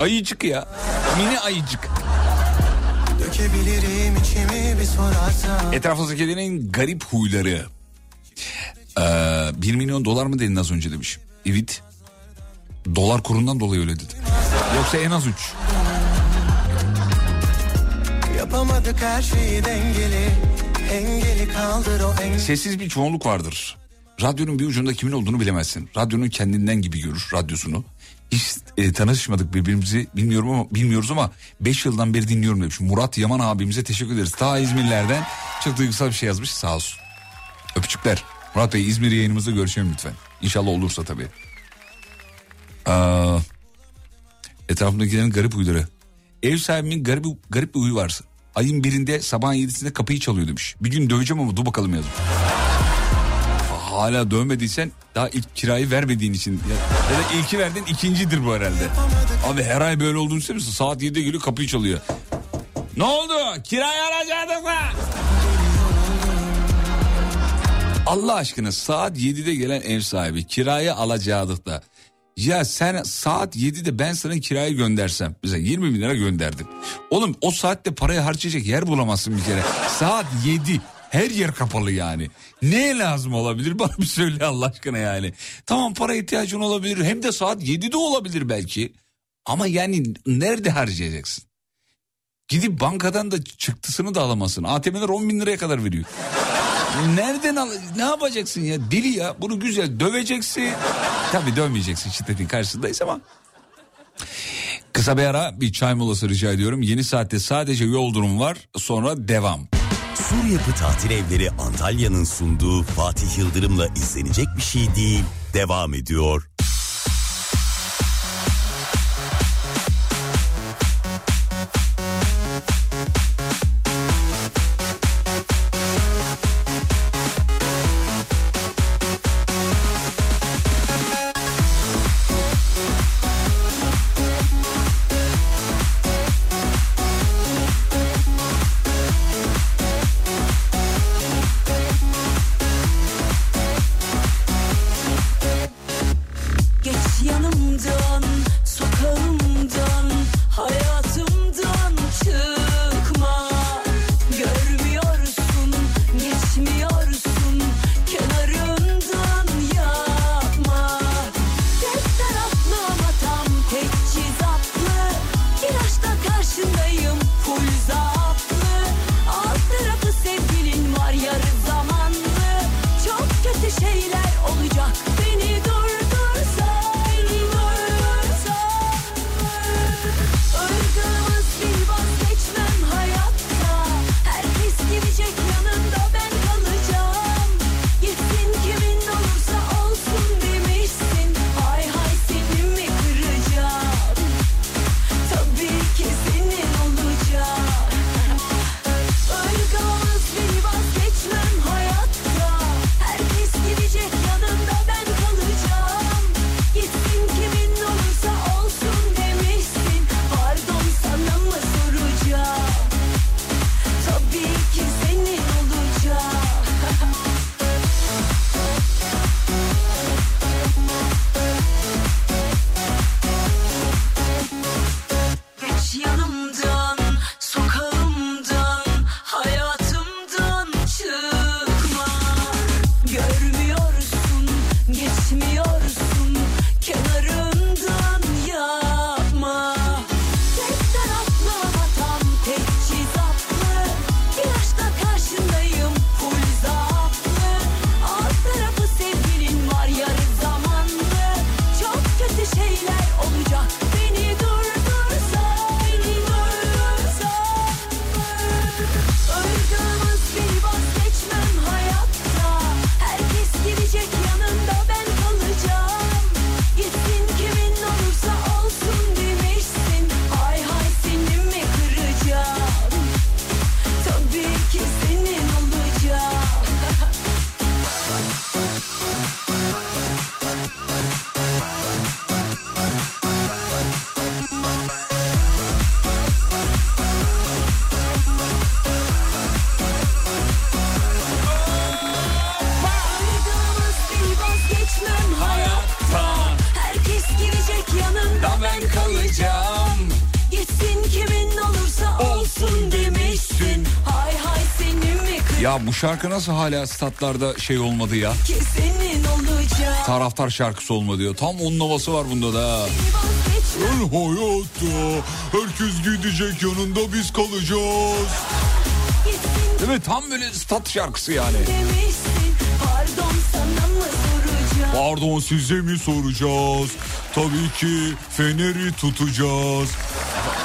Ayıcık ya. Mini ayıcık. Dökebilirim içimi bir sorarsan Etrafınızdakilerin garip huyları. Ee, 1 milyon dolar mı dedin az önce demiş. Evet. Dolar kurundan dolayı öyle dedi. Yoksa en az 3. Yapamadık her şeyi dengeli Engeli kaldır o engeli Sessiz bir çoğunluk vardır. Radyonun bir ucunda kimin olduğunu bilemezsin. Radyonun kendinden gibi görür radyosunu. Hiç e, tanışmadık birbirimizi bilmiyorum ama bilmiyoruz ama 5 yıldan beri dinliyorum demiş. Murat Yaman abimize teşekkür ederiz. Ta İzmirlerden çok duygusal bir şey yazmış sağ olsun. Öpücükler. Murat Bey İzmir yayınımızda görüşelim lütfen. İnşallah olursa tabii. Aa, etrafımdakilerin garip huyları. Ev sahibimin garip, garip bir huyu var. Ayın birinde sabahın yedisinde kapıyı çalıyor demiş. Bir gün döveceğim ama dur bakalım yazmış. Hala dövmediysen daha ilk kirayı vermediğin için. Ya, ya da ilki verdin ikincidir bu herhalde. Abi her ay böyle olduğunu ister misin? Saat 7'de geliyor kapıyı çalıyor. Ne oldu? Kirayı alacaktık mı? Allah aşkına saat 7'de gelen ev sahibi kirayı alacaktık da. Ya sen saat 7'de ben sana kirayı göndersem. Mesela 20 bin lira gönderdim. Oğlum o saatte parayı harcayacak yer bulamazsın bir kere. Saat 7 her yer kapalı yani. Ne lazım olabilir bana bir söyle Allah aşkına yani. Tamam para ihtiyacın olabilir hem de saat 7'de olabilir belki. Ama yani nerede harcayacaksın? Gidip bankadan da çıktısını da alamazsın. ATM'ler 10 bin liraya kadar veriyor. Nereden al ne yapacaksın ya deli ya bunu güzel döveceksin. Tabii dövmeyeceksin şiddetin karşısındayız ama. Kısa bir ara bir çay molası rica ediyorum. Yeni saatte sadece yol durum var sonra devam. Sur Yapı Tatil Evleri Antalya'nın sunduğu Fatih Yıldırım'la izlenecek bir şey değil. Devam ediyor. Şarkı nasıl hala statlarda şey olmadı ya? Taraftar şarkısı olmadı diyor. Tam onun havası var bunda da. Vazgeçmem hayatta herkes gidecek yanında biz kalacağız. mi? Tam böyle stat şarkısı yani. Pardon size mi soracağız? Tabii ki Fener'i tutacağız.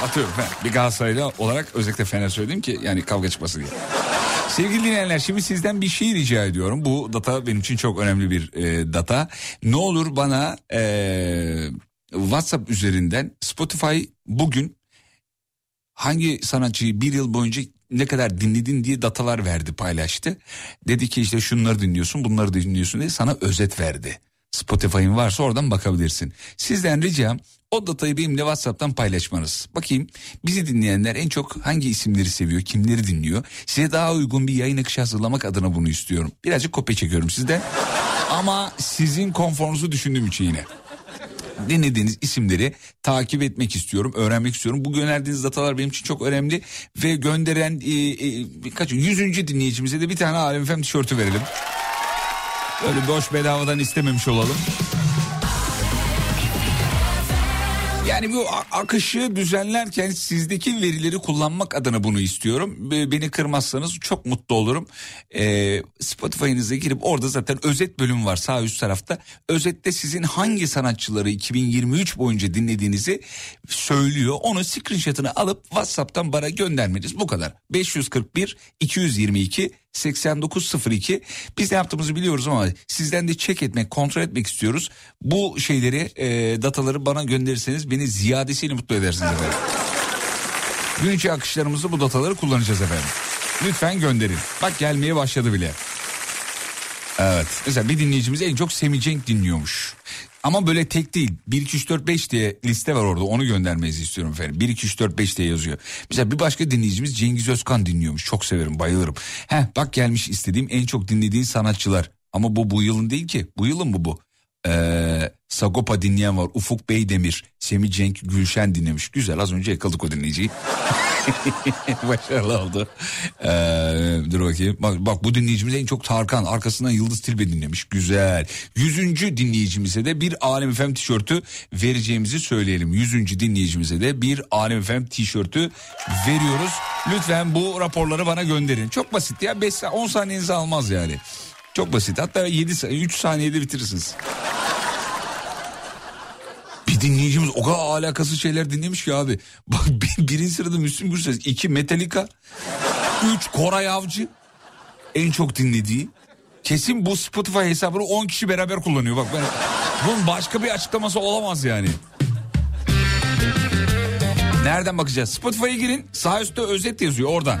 Atıyorum ben bir Galatasaraylı olarak özellikle Fener söyledim ki yani kavga çıkmasın diye. Sevgili dinleyenler şimdi sizden bir şey rica ediyorum. Bu data benim için çok önemli bir e, data. Ne olur bana e, WhatsApp üzerinden Spotify bugün hangi sanatçıyı bir yıl boyunca ne kadar dinledin diye datalar verdi paylaştı. Dedi ki işte şunları dinliyorsun bunları dinliyorsun diye sana özet verdi. Spotify'ın varsa oradan bakabilirsin. Sizden ricam o datayı benimle WhatsApp'tan paylaşmanız. Bakayım bizi dinleyenler en çok hangi isimleri seviyor, kimleri dinliyor. Size daha uygun bir yayın akışı hazırlamak adına bunu istiyorum. Birazcık kopya çekiyorum sizden. Ama sizin konforunuzu düşündüğüm için yine dinlediğiniz isimleri takip etmek istiyorum, öğrenmek istiyorum. Bu gönderdiğiniz datalar benim için çok önemli ve gönderen e, e, birkaç yüzüncü dinleyicimize de bir tane Alem Efem tişörtü verelim. Öyle boş bedavadan istememiş olalım. Yani bu akışı düzenlerken sizdeki verileri kullanmak adına bunu istiyorum. Be- Beni kırmazsanız çok mutlu olurum. Ee, Spotify'ınıza girip orada zaten özet bölüm var sağ üst tarafta. Özette sizin hangi sanatçıları 2023 boyunca dinlediğinizi söylüyor. Onu screenshot'ını alıp WhatsApp'tan bana göndermeniz bu kadar. 541 222 8902 biz ne yaptığımızı biliyoruz ama sizden de check etmek kontrol etmek istiyoruz. Bu şeyleri e, dataları bana gönderirseniz beni ziyadesiyle mutlu edersiniz efendim. Gün içi akışlarımızda bu dataları kullanacağız efendim. Lütfen gönderin. Bak gelmeye başladı bile. Evet. Mesela bir dinleyicimiz en çok Semih Cenk dinliyormuş. Ama böyle tek değil. 1 2 3 4 5 diye liste var orada. Onu göndermenizi istiyorum efendim. 1 2 3 4 5 diye yazıyor. Mesela bir başka dinleyicimiz Cengiz Özkan dinliyormuş. Çok severim, bayılırım. Heh bak gelmiş istediğim en çok dinlediğin sanatçılar. Ama bu bu yılın değil ki. Bu yılın mı bu? Ee, Sagopa dinleyen var. Ufuk Beydemir, Semih Cenk Gülşen dinlemiş. Güzel az önce yakaladık o dinleyiciyi. Başarılı oldu. Ee, dur bakayım. Bak, bak bu dinleyicimiz en çok Tarkan arkasından Yıldız Tilbe dinlemiş. Güzel. Yüzüncü dinleyicimize de bir Alem Efem tişörtü vereceğimizi söyleyelim. Yüzüncü dinleyicimize de bir Alem Efem tişörtü veriyoruz. Lütfen bu raporları bana gönderin. Çok basit ya 5 10 saniyenizi almaz yani. Çok basit. Hatta 7 3 saniyede bitirirsiniz. Bir dinleyicimiz o kadar alakasız şeyler dinlemiş ki abi. Bak bir- birinci sırada Müslüm Gürses, iki Metallica, üç Koray Avcı. En çok dinlediği. Kesin bu Spotify hesabını 10 kişi beraber kullanıyor. Bak ben bunun başka bir açıklaması olamaz yani. Nereden bakacağız? Spotify'a girin. Sağ üstte özet yazıyor oradan.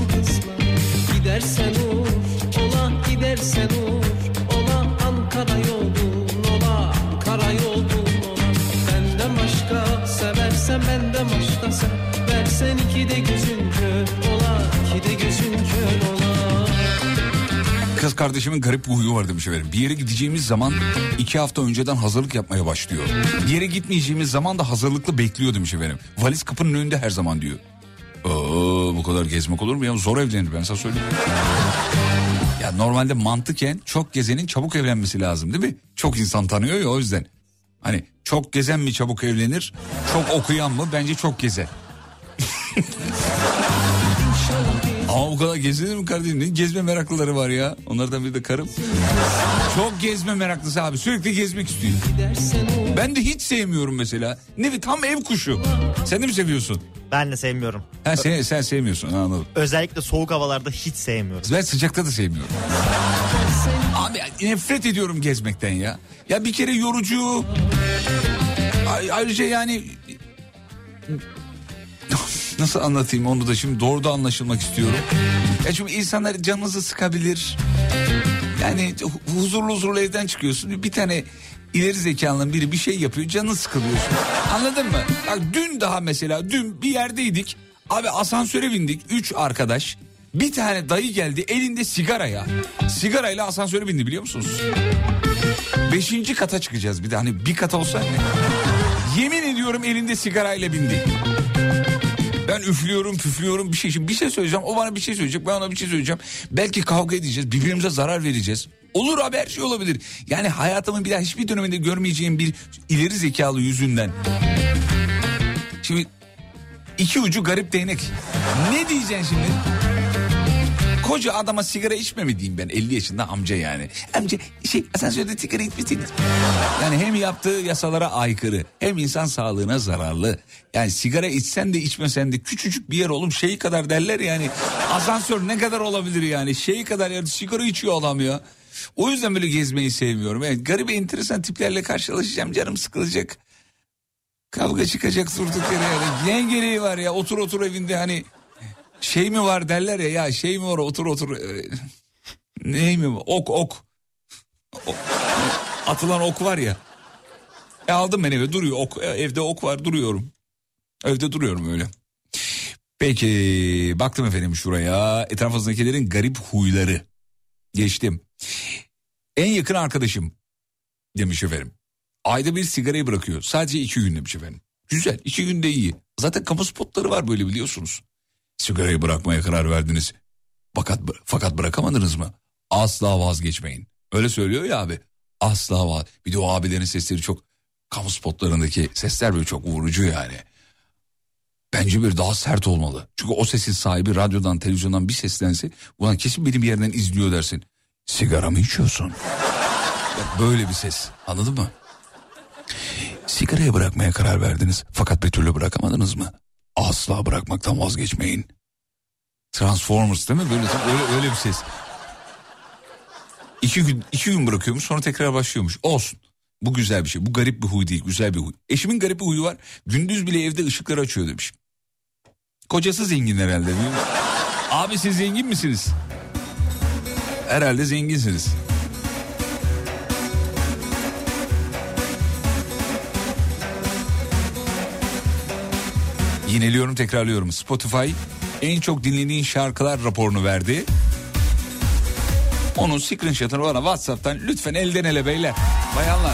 kardeşimin garip bir huyu var demiş efendim. Bir yere gideceğimiz zaman iki hafta önceden hazırlık yapmaya başlıyor. Bir yere gitmeyeceğimiz zaman da hazırlıklı bekliyor demiş efendim. Valiz kapının önünde her zaman diyor. Oo, bu kadar gezmek olur mu ya? Zor evlenir ben sana söyleyeyim. Ya normalde mantıken çok gezenin çabuk evlenmesi lazım değil mi? Çok insan tanıyor ya o yüzden. Hani çok gezen mi çabuk evlenir? Çok okuyan mı? Bence çok gezen. Ama bu kadar gezilir mi kardeşim? Ne gezme meraklıları var ya. Onlardan biri de karım. Çok gezme meraklısı abi. Sürekli gezmek istiyor. Ben de hiç sevmiyorum mesela. Ne tam ev kuşu. Sen de mi seviyorsun? Ben de sevmiyorum. Ha, sen, sen sevmiyorsun anladım. Özellikle soğuk havalarda hiç sevmiyorum. Ben sıcakta da sevmiyorum. Abi nefret ediyorum gezmekten ya. Ya bir kere yorucu. Ay- Ayrıca yani nasıl anlatayım onu da şimdi doğru da anlaşılmak istiyorum. Ya çünkü insanlar canınızı sıkabilir. Yani hu- huzurlu huzurlu evden çıkıyorsun. Bir tane ileri zekalının biri bir şey yapıyor canın sıkılıyorsun. Anladın mı? Bak dün daha mesela dün bir yerdeydik. Abi asansöre bindik. Üç arkadaş. Bir tane dayı geldi elinde sigara ya. Sigarayla asansöre bindi biliyor musunuz? Beşinci kata çıkacağız bir de hani bir kata olsa? Yemin ediyorum elinde sigarayla bindi. Ben üflüyorum püflüyorum bir şey. Şimdi bir şey söyleyeceğim o bana bir şey söyleyecek ben ona bir şey söyleyeceğim. Belki kavga edeceğiz birbirimize zarar vereceğiz. Olur abi her şey olabilir. Yani hayatımın bir daha hiçbir döneminde görmeyeceğim bir ileri zekalı yüzünden. Şimdi iki ucu garip değnek. Ne diyeceksin şimdi? Koca adama sigara içme mi diyeyim ben 50 yaşında amca yani. Amca şey asansörde sigara içmişsiniz. Yani hem yaptığı yasalara aykırı hem insan sağlığına zararlı. Yani sigara içsen de içmesen de küçücük bir yer oğlum şeyi kadar derler yani. Asansör ne kadar olabilir yani şeyi kadar yani sigara içiyor adam ya. O yüzden böyle gezmeyi sevmiyorum. Yani garip enteresan tiplerle karşılaşacağım canım sıkılacak. Kavga çıkacak durduk yere yani. Ne gereği var ya otur otur evinde hani şey mi var derler ya ya şey mi var otur otur. Ee, Ney mi ok ok. Atılan ok var ya. E aldım ben eve duruyor ok. E, Evde ok var duruyorum. Evde duruyorum öyle. Peki baktım efendim şuraya etrafınızdakilerin garip huyları. Geçtim. En yakın arkadaşım demiş efendim. Ayda bir sigarayı bırakıyor. Sadece iki gün demiş efendim. Güzel iki günde iyi. Zaten kamu spotları var böyle biliyorsunuz. Sigarayı bırakmaya karar verdiniz. Fakat, fakat bırakamadınız mı? Asla vazgeçmeyin. Öyle söylüyor ya abi. Asla vaz. Bir de o abilerin sesleri çok kamu spotlarındaki sesler böyle çok vurucu yani. Bence bir daha sert olmalı. Çünkü o sesin sahibi radyodan televizyondan bir seslense ulan kesin beni bir yerden izliyor dersin. Sigara mı içiyorsun? Bak böyle bir ses anladın mı? Sigarayı bırakmaya karar verdiniz fakat bir türlü bırakamadınız mı? Asla bırakmaktan vazgeçmeyin. Transformers değil mi? Böyle öyle, öyle bir ses. İki gün, iki gün bırakıyormuş sonra tekrar başlıyormuş. Olsun. Bu güzel bir şey. Bu garip bir huy değil. Güzel bir huy. Eşimin garip bir huyu var. Gündüz bile evde ışıkları açıyor demiş. Kocası zengin herhalde? Abi siz zengin misiniz? Herhalde zenginsiniz. Yineliyorum tekrarlıyorum. Spotify en çok dinlediğin şarkılar raporunu verdi. Onun screenshot'ını bana Whatsapp'tan lütfen elden ele beyler. Bayanlar.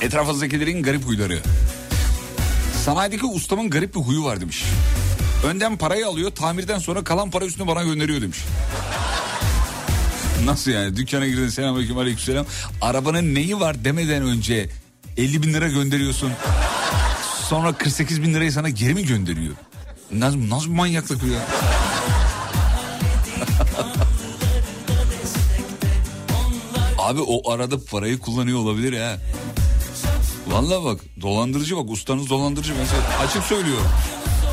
Etrafınızdakilerin garip huyları. Sanayideki ustamın garip bir huyu var demiş. Önden parayı alıyor tamirden sonra kalan para üstüne bana gönderiyor demiş. Nasıl yani dükkana girdin selamünaleyküm aleykümselam. Arabanın neyi var demeden önce 50 bin lira gönderiyorsun. Sonra 48 bin lirayı sana geri mi gönderiyor? Nasıl, nasıl bir manyaklık bu ya? Abi o arada parayı kullanıyor olabilir ha. Vallahi bak dolandırıcı bak ustanız dolandırıcı ben açık söylüyorum.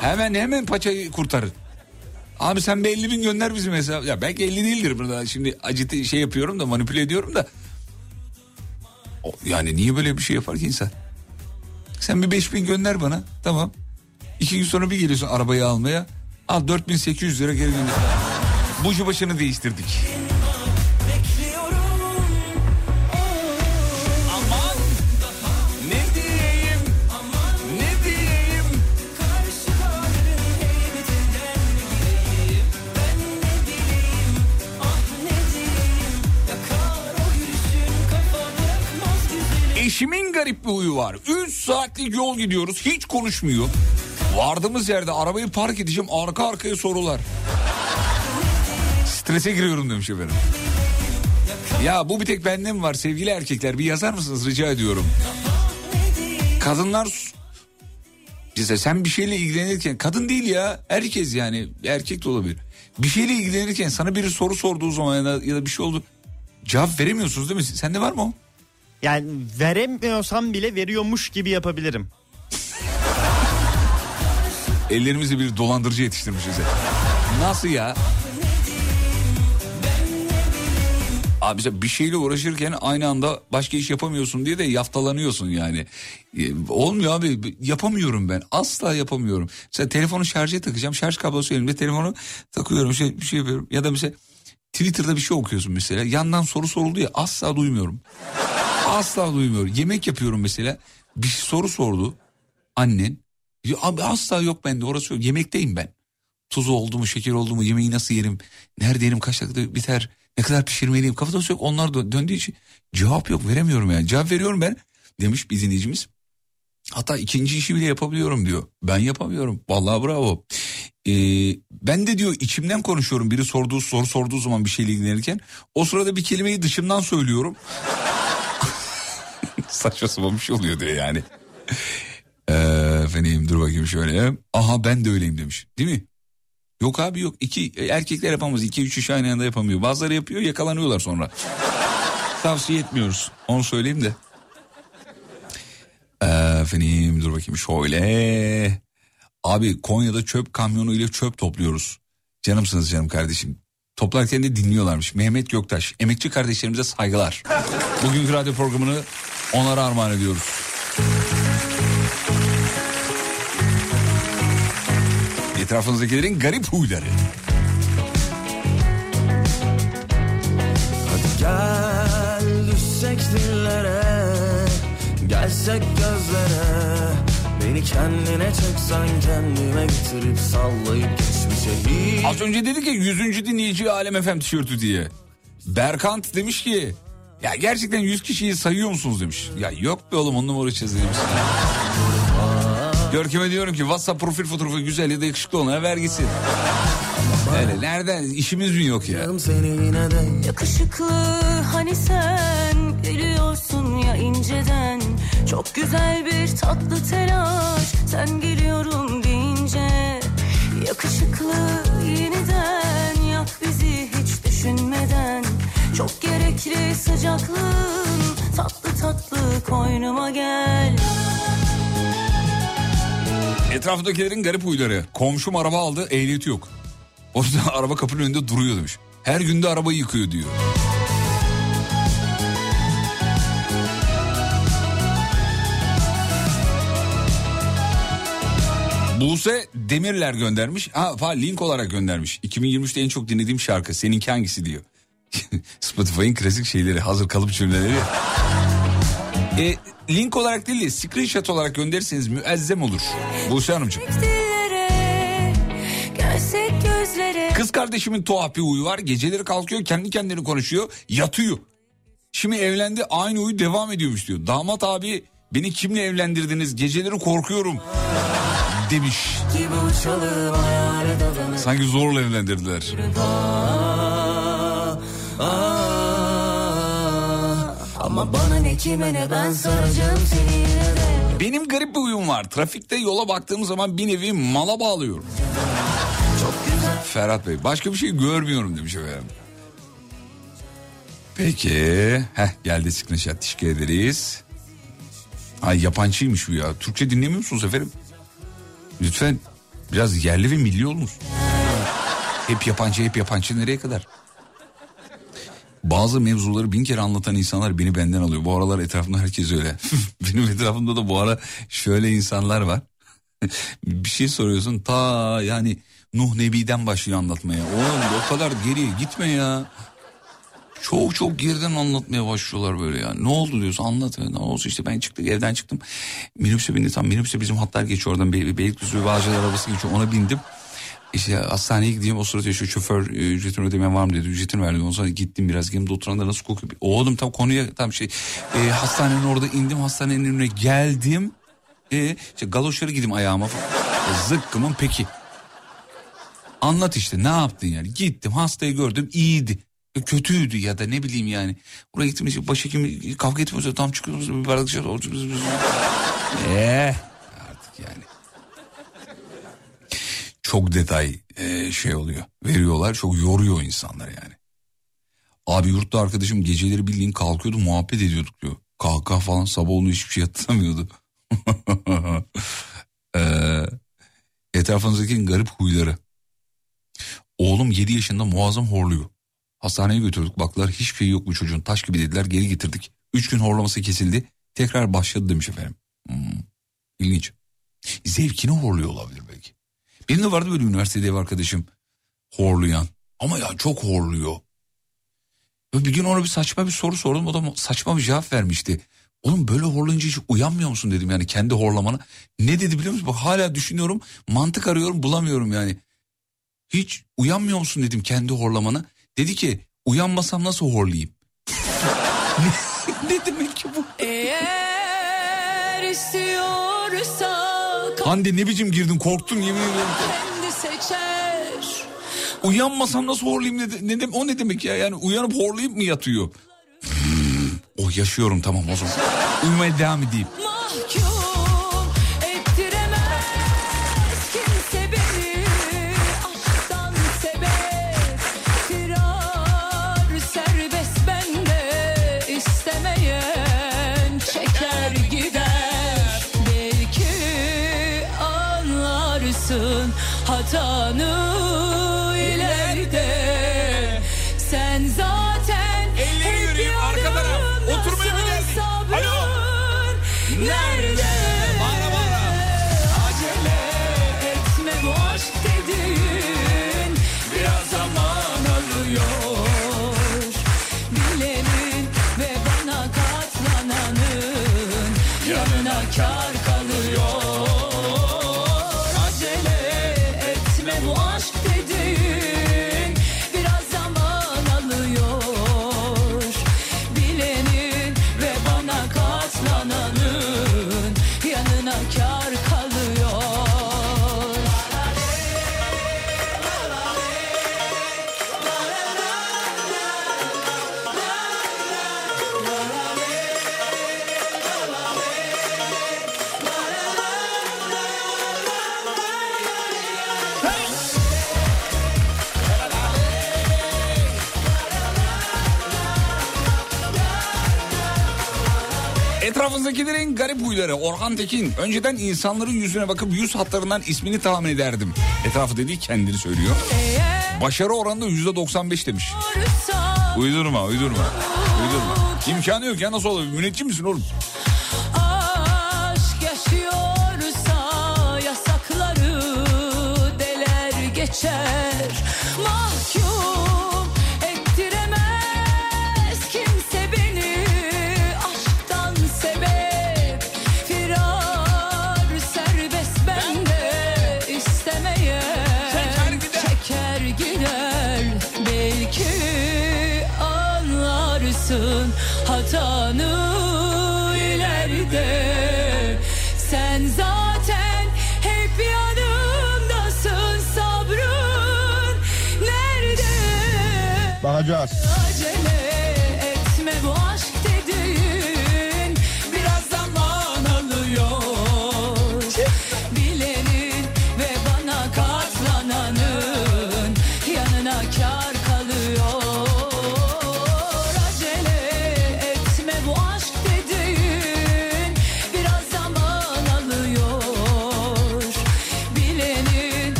Hemen hemen paçayı kurtarır. Abi sen bir 50 bin gönder bizim hesap. Ya belki 50 değildir burada. Şimdi acite şey yapıyorum da manipüle ediyorum da. Yani niye böyle bir şey yapar ki insan? Sen bir 5 bin gönder bana. Tamam. İki gün sonra bir geliyorsun arabayı almaya. Al 4800 lira geri gönder. Bucu başını değiştirdik. Eşimin garip bir huyu var. 3 saatlik yol gidiyoruz hiç konuşmuyor. Vardığımız yerde arabayı park edeceğim arka arkaya sorular. Strese giriyorum demiş efendim. Ya bu bir tek bende mi var sevgili erkekler bir yazar mısınız rica ediyorum. Kadınlar Mesela sen bir şeyle ilgilenirken kadın değil ya herkes yani erkek de olabilir. Bir şeyle ilgilenirken sana biri soru sorduğu zaman ya da, ya da bir şey oldu cevap veremiyorsunuz değil mi? Sende var mı o? Yani veremiyorsam bile veriyormuş gibi yapabilirim. Ellerimizi bir dolandırıcı yetiştirmişiz ya. Nasıl ya? Abi mesela bir şeyle uğraşırken aynı anda başka iş yapamıyorsun diye de yaftalanıyorsun yani. Ee, Olmuyor abi yapamıyorum ben asla yapamıyorum. Mesela telefonu şarja takacağım şarj kablosu elimde telefonu takıyorum şey, bir şey yapıyorum. Ya da mesela Twitter'da bir şey okuyorsun mesela yandan soru soruldu ya asla duymuyorum. Asla duymuyorum. Yemek yapıyorum mesela bir soru sordu annen. Abi asla yok bende orası yok yemekteyim ben. Tuzu oldu mu şeker oldu mu yemeği nasıl yerim nerede yerim kaç dakikada biter ne kadar pişirmeliyim kafada yok onlar dö- döndüğü için cevap yok veremiyorum yani cevap veriyorum ben demiş bir dinleyicimiz. Hatta ikinci işi bile yapabiliyorum diyor. Ben yapamıyorum. Vallahi bravo. Ee, ben de diyor içimden konuşuyorum. Biri sorduğu soru sorduğu zaman bir şeyle ilgilenirken. O sırada bir kelimeyi dışımdan söylüyorum. Saçma sapan bir şey oluyor diyor yani. Ee, efendim dur bakayım şöyle. Aha ben de öyleyim demiş. Değil mi? Yok abi yok. İki, erkekler yapamaz. İki üç iş aynı anda yapamıyor. Bazıları yapıyor yakalanıyorlar sonra. Tavsiye etmiyoruz. Onu söyleyeyim de. Ee, efendim dur bakayım şöyle. Abi Konya'da çöp kamyonuyla çöp topluyoruz. Canımsınız canım kardeşim. Toplarken de dinliyorlarmış. Mehmet Göktaş. Emekçi kardeşlerimize saygılar. Bugünkü radyo programını onlara armağan ediyoruz. Etrafınızdakilerin garip huyları. Gel düşsek dillere Gelsek gözlere Beni kendine çeksen kendime getirip sallayıp geçmişe Az önce dedi ki 100. dinleyici Alem FM tişörtü diye. Berkant demiş ki ya gerçekten 100 kişiyi sayıyor musunuz demiş. Ya yok be oğlum on numara çizdi demiş. Görkem'e diyorum ki WhatsApp profil fotoğrafı güzel ya da yakışıklı olana ver gitsin. Öyle nereden işimiz mi yok ya? Yakışıklı hani sen gülüyorsun ya inceden Çok güzel bir tatlı telaş sen geliyorum deyince Yakışıklı yeniden Çok gerekli sıcaklığın tatlı tatlı koynuma gel Etrafındakilerin garip huyları. Komşum araba aldı ehliyeti yok. O yüzden araba kapının önünde duruyor demiş. Her günde arabayı yıkıyor diyor. Buse Demirler göndermiş. Ha, link olarak göndermiş. 2023'te en çok dinlediğim şarkı. Seninki hangisi diyor. Spotify'ın klasik şeyleri. Hazır kalıp cümleleri. E, link olarak değil de screenshot olarak gönderirseniz müezzem olur. Buse Hanımcığım. Kız kardeşimin tuhaf bir huyu var. Geceleri kalkıyor kendi kendine konuşuyor. Yatıyor. Şimdi evlendi aynı huyu devam ediyormuş diyor. Damat abi beni kimle evlendirdiniz geceleri korkuyorum demiş. Sanki zorla evlendirdiler. Ama bana ne kime ne ben saracağım seni yine de Benim garip bir huyum var. Trafikte yola baktığım zaman bir nevi mala bağlıyorum. Ferhat Bey başka bir şey görmüyorum demiş efendim. Peki. Heh geldi screenshot. Teşekkür ederiz. Ay yabancıymış bu ya. Türkçe dinlemiyor musunuz efendim? Lütfen biraz yerli ve milli olunuz. Hep yabancı hep yabancı nereye kadar? Bazı mevzuları bin kere anlatan insanlar beni benden alıyor. Bu aralar etrafımda herkes öyle. Benim etrafımda da bu ara şöyle insanlar var. bir şey soruyorsun ta yani Nuh Nebi'den başlıyor anlatmaya. Oğlum o kadar geriye gitme ya. Çok çok geriden anlatmaya başlıyorlar böyle ya. Ne oldu diyorsun anlat. Ne olsun işte ben çıktık evden çıktım. Minibüse bindi tam minibüse bizim hatlar geçiyor oradan. Be Beylikdüzü Bağcılar arabası geçiyor ona bindim. İşte hastaneye gideyim o sırada şu şoför e, ücretini ödemen var mı dedi. Ücretini verdim. Ondan sonra gittim biraz. Yanımda oturanlar nasıl kokuyor. Oğlum tam konuya tam şey. E, hastanenin orada indim. Hastanenin önüne geldim. E, işte galoşları gideyim ayağıma. E, zıkkımın peki. Anlat işte ne yaptın yani. Gittim hastayı gördüm iyiydi. E, Kötüydü ya da ne bileyim yani. Oraya gittim işte başhekim kavga etmiyoruz. Tam çıkıyoruz bir bardak şey. Eee artık yani. Çok detay e, şey oluyor. Veriyorlar çok yoruyor insanlar yani. Abi yurtta arkadaşım geceleri bildiğin kalkıyordu muhabbet ediyorduk diyor. Kahkaha falan sabah onu hiçbir şey hatırlamıyordu. ee, etrafınızdaki garip huyları. Oğlum 7 yaşında muazzam horluyor. Hastaneye götürdük baktılar hiçbir şey yok bu çocuğun taş gibi dediler geri getirdik. 3 gün horlaması kesildi tekrar başladı demiş efendim. Hmm, ilginç. Zevkini horluyor olabilir belki. Benim de vardı böyle üniversitede ev arkadaşım horlayan. Ama ya çok horluyor. Ve bir gün ona bir saçma bir soru sordum. O da saçma bir cevap vermişti. Oğlum böyle horlayınca hiç uyanmıyor musun dedim yani kendi horlamana. Ne dedi biliyor musun? Bak hala düşünüyorum mantık arıyorum bulamıyorum yani. Hiç uyanmıyor musun dedim kendi horlamana. Dedi ki uyanmasam nasıl horlayayım? ne, demek ki bu? Eğer istiyorsak Hande ne biçim girdin korktun yemin ediyorum. Uyanmasam nasıl horlayayım ne, ne, dem- o ne demek ya yani uyanıp horlayıp mı yatıyor? Hmm, oh yaşıyorum tamam o zaman. Uyumaya devam edeyim. Nerede? Bağıra bağıra. Acele etme bu aşk dediğin biraz zaman alıyor. Bilenin ve bana katlananın yanına kar Etrafınızdakilerin garip huyları Orhan Tekin. Önceden insanların yüzüne bakıp yüz hatlarından ismini tahmin ederdim. Etrafı dediği kendini söylüyor. Başarı oranında yüzde 95 demiş. Uydurma uydurma. Uydurma. İmkanı yok ya nasıl olur? Müneccim misin oğlum? Bakacağız.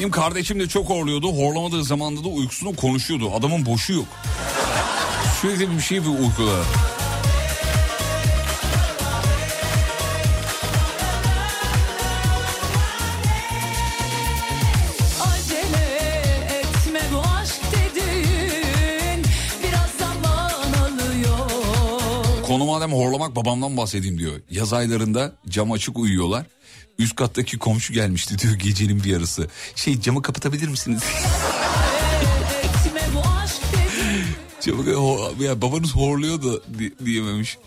Benim kardeşim de çok horluyordu. Horlamadığı zamanda da uykusunu konuşuyordu. Adamın boşu yok. Sürekli bir şey bir uykuda. Konu madem horlamak babamdan bahsedeyim diyor. Yaz aylarında cam açık uyuyorlar. Üst kattaki komşu gelmişti diyor gecenin bir yarısı. Şey camı kapatabilir misiniz? Camı, ho- ya babanız horluyor da di- diyememiş.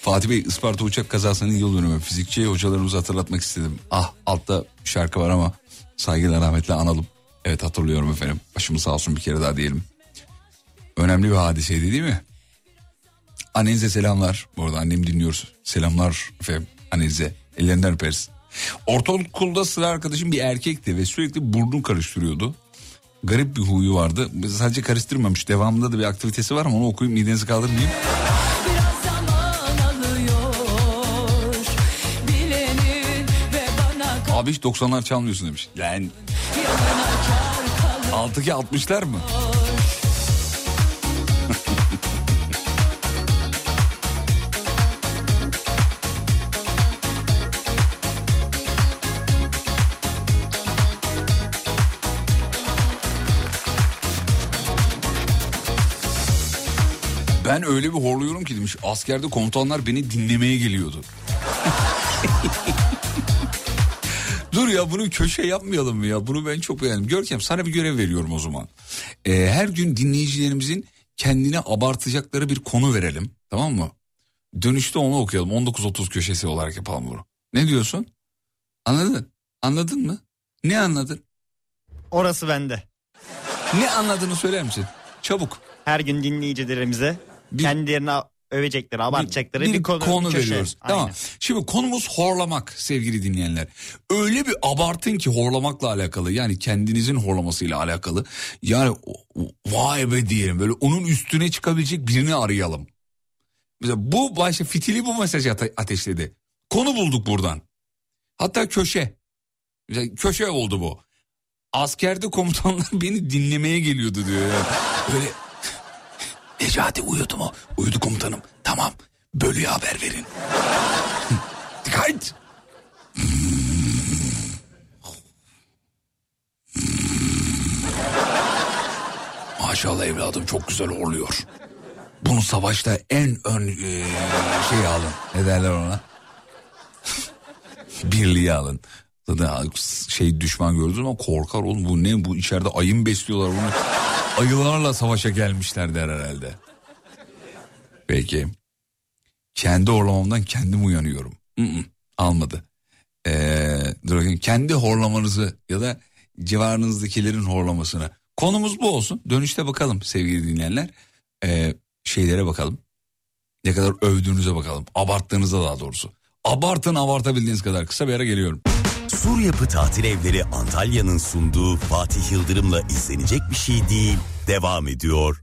Fatih Bey Isparta uçak kazasının yıl dönümü. Fizikçi hocalarımızı hatırlatmak istedim. Ah altta şarkı var ama saygıyla rahmetle analım. Evet hatırlıyorum efendim. Başımız sağ olsun bir kere daha diyelim. Önemli bir hadiseydi değil mi? Annenize selamlar. Bu arada annem dinliyoruz. Selamlar efendim annenize. Ellerinden öperiz. Ortaokulda sıra arkadaşım bir erkekti ve sürekli burnunu karıştırıyordu. Garip bir huyu vardı. Sadece karıştırmamış. Devamında da bir aktivitesi var ama onu okuyup midenizi kaldırmayayım. Abi hiç 90'lar çalmıyorsun demiş. Kalır. alttaki 60'lar mı? Ben öyle bir horluyorum ki demiş. Askerde komutanlar beni dinlemeye geliyordu. Dur ya bunu köşe yapmayalım mı ya? Bunu ben çok beğendim. Görkem sana bir görev veriyorum o zaman. Ee, her gün dinleyicilerimizin kendine abartacakları bir konu verelim. Tamam mı? Dönüşte onu okuyalım. 19.30 köşesi olarak yapalım bunu. Ne diyorsun? Anladın? Anladın mı? Ne anladın? Orası bende. Ne anladığını söyler misin? Çabuk. Her gün dinleyicilerimize Bir- kendilerini aövecekleri, abartacakları bir, konu, köşe. veriyoruz. Aynen. Tamam. Şimdi konumuz horlamak sevgili dinleyenler. Öyle bir abartın ki horlamakla alakalı yani kendinizin horlamasıyla alakalı. Yani vay be diyelim böyle onun üstüne çıkabilecek birini arayalım. Mesela bu başta fitili bu mesajı ate- ateşledi. Konu bulduk buradan. Hatta köşe. Mesela köşe oldu bu. Askerde komutanlar beni dinlemeye geliyordu diyor. Yani. Böyle Necati uyudu mu? Uyudu komutanım. Tamam. Bölüye haber verin. Dikkat. Maşallah evladım çok güzel oluyor. Bunu savaşta en ön e, şey alın. Ne derler ona? Birliği alın. Zaten şey düşman gördünüz ama korkar oğlum bu ne bu içeride ayın besliyorlar bunu. Ayılarla savaşa gelmişler der herhalde. Peki. Kendi horlamamdan kendim uyanıyorum. Mm-mm, almadı. Ee, dur. Kendi horlamanızı ya da civarınızdakilerin horlamasını. Konumuz bu olsun. Dönüşte bakalım sevgili dinleyenler. Ee, şeylere bakalım. Ne kadar övdüğünüze bakalım. Abarttığınıza daha doğrusu. Abartın abartabildiğiniz kadar. Kısa bir ara geliyorum. Sur Yapı Tatil Evleri Antalya'nın sunduğu Fatih Yıldırım'la izlenecek bir şey değil. Devam ediyor.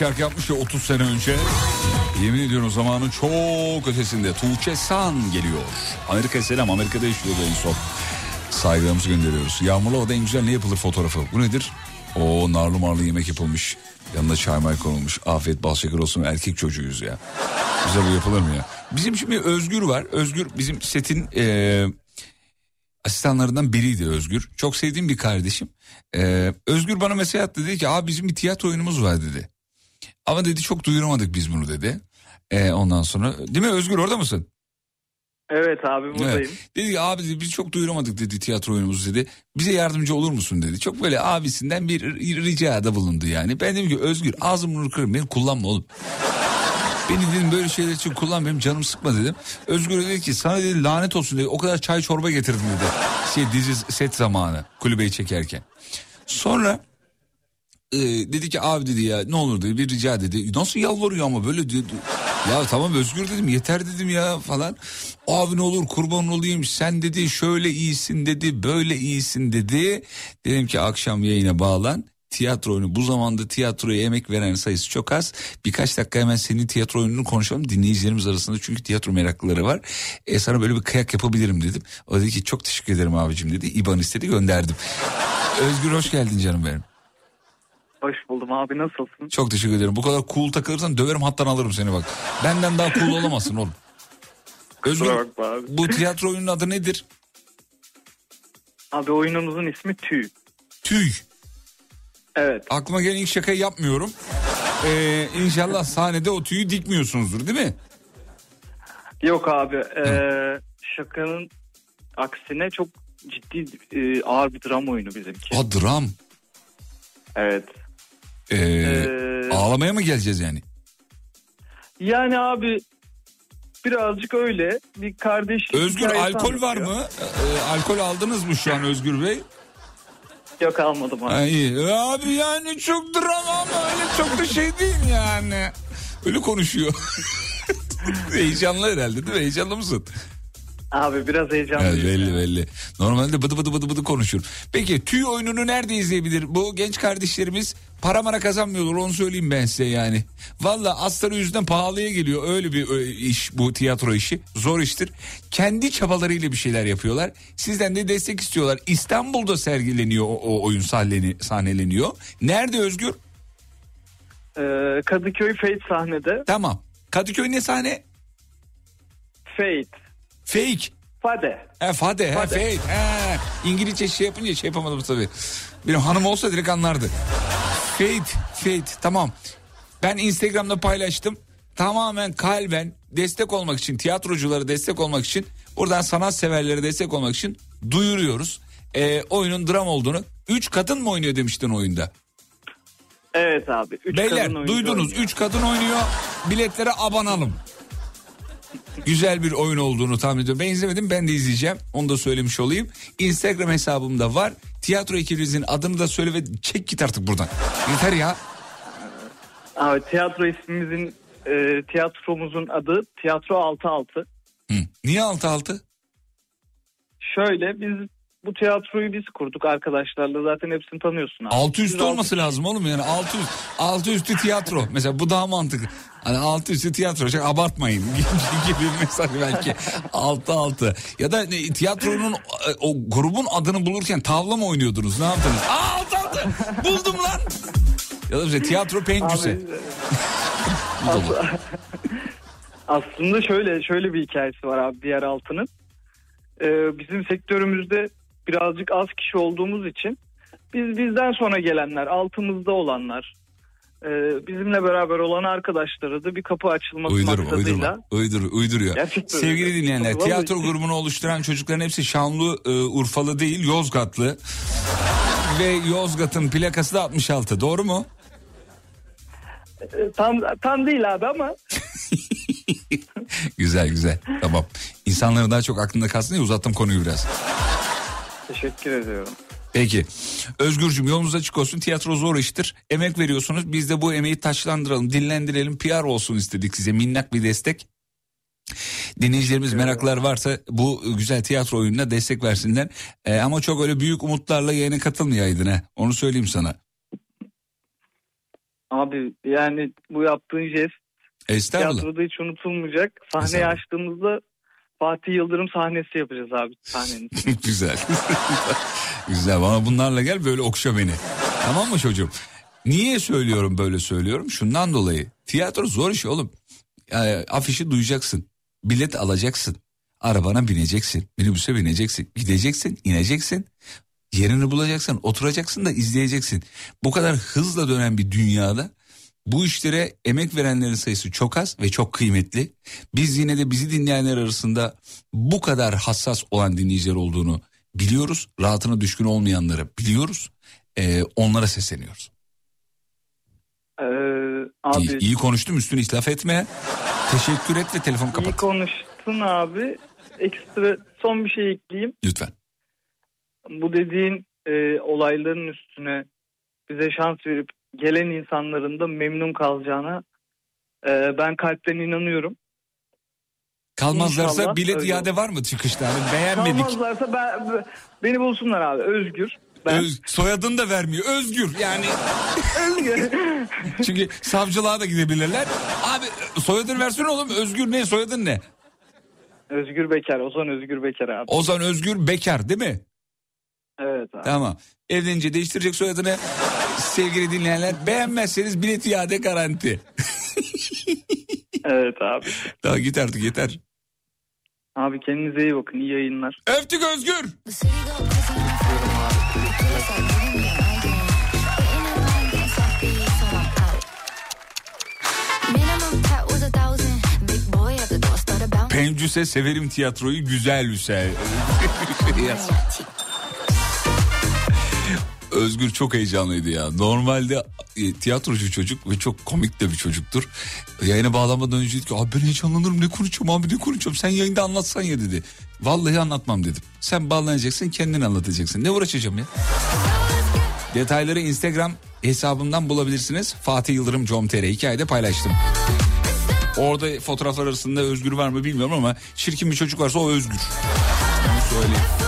Şarkı yapmış ya 30 sene önce. Yemin ediyorum zamanın çok ötesinde. Tuğçe San geliyor. Amerika'ya selam. Amerika'da yaşıyordu en son. Saygılarımızı gönderiyoruz. Yağmurlu havada en güzel ne yapılır fotoğrafı. Bu nedir? O narlı marlı yemek yapılmış. Yanında çay konulmuş. Afiyet bal şeker olsun erkek çocuğuyuz ya. Bize bu yapılır mı ya? Bizim şimdi Özgür var. Özgür bizim setin eee, asistanlarından biriydi Özgür. Çok sevdiğim bir kardeşim. Eee, Özgür bana mesaj attı dedi ki abi bizim bir tiyatro oyunumuz var dedi. Ama dedi çok duyuramadık biz bunu dedi. Eee, ondan sonra değil mi Özgür orada mısın? Evet abi buradayım. Evet. Dedi ki abi dedi, biz çok duyuramadık dedi tiyatro oyunumuzu dedi. Bize yardımcı olur musun dedi. Çok böyle abisinden bir ricada bulundu yani. Ben dedim ki Özgür ağzımı bunu beni kullanma oğlum. Beni dedim böyle şeyler için kullan benim canım sıkma dedim. Özgür dedi ki sana dedi lanet olsun dedi. O kadar çay çorba getirdim dedi. Şey dizi set zamanı kulübeyi çekerken. Sonra e, dedi ki abi dedi ya ne olur dedi bir rica dedi. Nasıl yalvarıyor ama böyle dedi. Ya tamam Özgür dedim yeter dedim ya falan. Abi ne olur kurban olayım sen dedi şöyle iyisin dedi böyle iyisin dedi. Dedim ki akşam yayına bağlan. Tiyatro oyunu bu zamanda tiyatroya emek veren sayısı çok az. Birkaç dakika hemen senin tiyatro oyununu konuşalım dinleyicilerimiz arasında çünkü tiyatro meraklıları var. E, sana böyle bir kıyak yapabilirim dedim. O dedi ki çok teşekkür ederim abicim dedi. İban istedi gönderdim. Özgür hoş geldin canım benim. Hoş buldum abi nasılsın? Çok teşekkür ederim. Bu kadar cool takılırsan döverim hattan alırım seni bak. Benden daha cool olamazsın oğlum. Özgür bu tiyatro oyunun adı nedir? Abi oyunumuzun ismi Tüy. Tüy. Evet. Aklıma gelen ilk şakayı yapmıyorum. Ee, inşallah sahnede o tüyü dikmiyorsunuzdur değil mi? Yok abi eee, şakanın aksine çok ciddi e, ağır bir dram oyunu bizimki. Ha dram. Evet. Ee, Ee, ağlamaya mı geleceğiz yani? Yani abi birazcık öyle bir kardeş Özgür alkol var anlatıyor. mı? Ee, alkol aldınız mı şu an Özgür Bey? Yok almadım abi. Ha, iyi. E, Abi yani çok drama ama öyle çok da şey değil yani. Öyle konuşuyor. Heyecanlı herhalde değil mi? Heyecanlı mısın? Abi biraz heyecanlıyım. Evet, belli belli. Normalde bıdı bıdı bıdı bıdı konuşur. Peki tüy oyununu nerede izleyebilir? Bu genç kardeşlerimiz para mara kazanmıyorlar onu söyleyeyim ben size yani. Valla astarı yüzünden pahalıya geliyor öyle bir iş bu tiyatro işi. Zor iştir. Kendi çabalarıyla bir şeyler yapıyorlar. Sizden de destek istiyorlar. İstanbul'da sergileniyor o, o oyun sahneleni, sahneleniyor. Nerede Özgür? Ee, Kadıköy Fate sahnede. Tamam. Kadıköy ne sahne? Fate. Fake. Fade. He Fade, he, Fade. fake. He. İngilizce şey yapınca şey yapamadım tabii. Benim hanım olsa direkt anlardı. Fate, fate tamam. Ben Instagram'da paylaştım. Tamamen kalben destek olmak için, tiyatroculara destek olmak için, buradan sanat severlere destek olmak için duyuruyoruz. Ee, oyunun dram olduğunu. Üç kadın mı oynuyor demiştin oyunda? Evet abi. Üç Beyler kadın duydunuz oynuyor. üç kadın oynuyor. Biletlere abanalım. Güzel bir oyun olduğunu tahmin ediyorum. Ben izlemedim ben de izleyeceğim. Onu da söylemiş olayım. Instagram hesabımda var. Tiyatro ekibimizin adını da söyle ve çek git artık buradan. Yeter ya. Abi tiyatro ismimizin e, tiyatromuzun adı Tiyatro 66. Hı. Niye altı altı? Şöyle biz bu tiyatroyu biz kurduk arkadaşlarla zaten hepsini tanıyorsun abi. Altı üstü olması lazım oğlum yani altı üst, altı üstü tiyatro. Mesela bu daha mantıklı. Hani altı üstü tiyatro çok abartmayın gibi bir mesaj belki. Altı altı. Ya da ne, tiyatronun e, o grubun adını bulurken tavla mı oynuyordunuz ne yaptınız? Aa altı altı buldum lan. Ya da mesela tiyatro pencüse. Abi, as- aslında şöyle şöyle bir hikayesi var abi diğer altının. Ee, bizim sektörümüzde birazcık az kişi olduğumuz için biz bizden sonra gelenler, altımızda olanlar e, bizimle beraber olan arkadaşlara da bir kapı açılması Uydurma, maksadıyla. uydurma. Uydur, uyduruyor. Gerçekten Sevgili öyle. dinleyenler, Vallahi. tiyatro grubunu oluşturan çocukların hepsi Şanlı e, Urfalı değil, Yozgatlı. Ve Yozgat'ın plakası da 66, doğru mu? E, tam tam değil abi ama Güzel güzel, tamam. İnsanların daha çok aklında kalsın diye uzattım konuyu biraz. Teşekkür ediyorum. Peki. Özgürcüm yolunuz açık olsun. Tiyatro zor iştir. Emek veriyorsunuz. Biz de bu emeği taşlandıralım, dinlendirelim. PR olsun istedik size. Minnak bir destek. Dinleyicilerimiz meraklar varsa bu güzel tiyatro oyununa destek versinler. Ee, ama çok öyle büyük umutlarla yayına katılmayaydın ha. Onu söyleyeyim sana. Abi yani bu yaptığın jest Estağfurullah. tiyatroda hiç unutulmayacak. Sahneyi Estağfurullah. açtığımızda Fatih Yıldırım sahnesi yapacağız abi sahnenin. güzel. güzel. Bana bunlarla gel böyle okşa beni. Tamam mı çocuğum? Niye söylüyorum böyle söylüyorum? Şundan dolayı. Tiyatro zor iş oğlum. Yani afişi duyacaksın. Bilet alacaksın. Arabana bineceksin. Minibüse bineceksin. Gideceksin, ineceksin. Yerini bulacaksın, oturacaksın da izleyeceksin. Bu kadar hızla dönen bir dünyada bu işlere emek verenlerin sayısı çok az ve çok kıymetli. Biz yine de bizi dinleyenler arasında bu kadar hassas olan dinleyiciler olduğunu biliyoruz. Rahatına düşkün olmayanları biliyoruz. Ee, onlara sesleniyoruz. Ee, abi İyi, iyi konuştum üstüne itlaf etme. Teşekkür et ve telefonu iyi kapat. konuştun abi. Ekstra son bir şey ekleyeyim. Lütfen. Bu dediğin e, olayların üstüne bize şans verip gelen insanların da memnun kalacağına e, ben kalpten inanıyorum. Kalmazlarsa İnşallah bilet öyle iade var mı çıkışta? Hani beğenmedik. Kalmazlarsa ben, beni bulsunlar abi. Özgür. Ben Öz, soyadını da vermiyor. Özgür yani. Özgür. Çünkü savcılığa da gidebilirler. Abi soyadını versene oğlum. Özgür ne? Soyadın ne? Özgür Bekar. Ozan Özgür Bekar abi. Ozan Özgür Bekar değil mi? Evet abi. Tamam. Evlenince değiştirecek soyadını. Sevgili dinleyenler beğenmezseniz bilet iade garanti. Evet abi. Daha git artık yeter. Abi kendinize iyi bakın. İyi yayınlar. Öptük Özgür. Pencüse severim tiyatroyu güzel güzel. Özgür çok heyecanlıydı ya. Normalde e, tiyatrocu çocuk ve çok komik de bir çocuktur. Yayına bağlamadan önce dedi ki abi ben heyecanlanırım ne konuşacağım abi ne konuşacağım sen yayında anlatsan ya dedi. Vallahi anlatmam dedim. Sen bağlanacaksın kendin anlatacaksın. Ne uğraşacağım ya? Detayları Instagram hesabımdan bulabilirsiniz. Fatih Yıldırım com.tr hikayede paylaştım. Orada fotoğraflar arasında Özgür var mı bilmiyorum ama çirkin bir çocuk varsa o Özgür. Söyleyeyim.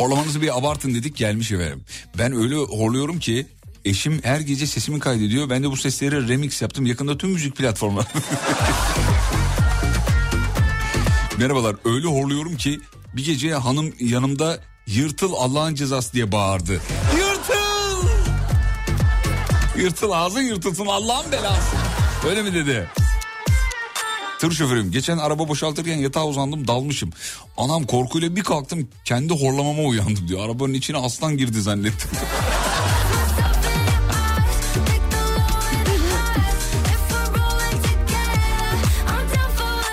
Horlamanızı bir abartın dedik gelmiş efendim. Ben öyle horluyorum ki eşim her gece sesimi kaydediyor. Ben de bu sesleri remix yaptım. Yakında tüm müzik platformları. Merhabalar öyle horluyorum ki bir gece hanım yanımda yırtıl Allah'ın cezası diye bağırdı. Yırtıl! Yırtıl ağzın yırtılsın Allah'ın belası. Öyle mi dedi? Tır şoförüyüm. Geçen araba boşaltırken yatağa uzandım dalmışım. Anam korkuyla bir kalktım kendi horlamama uyandım diyor. Arabanın içine aslan girdi zannettim.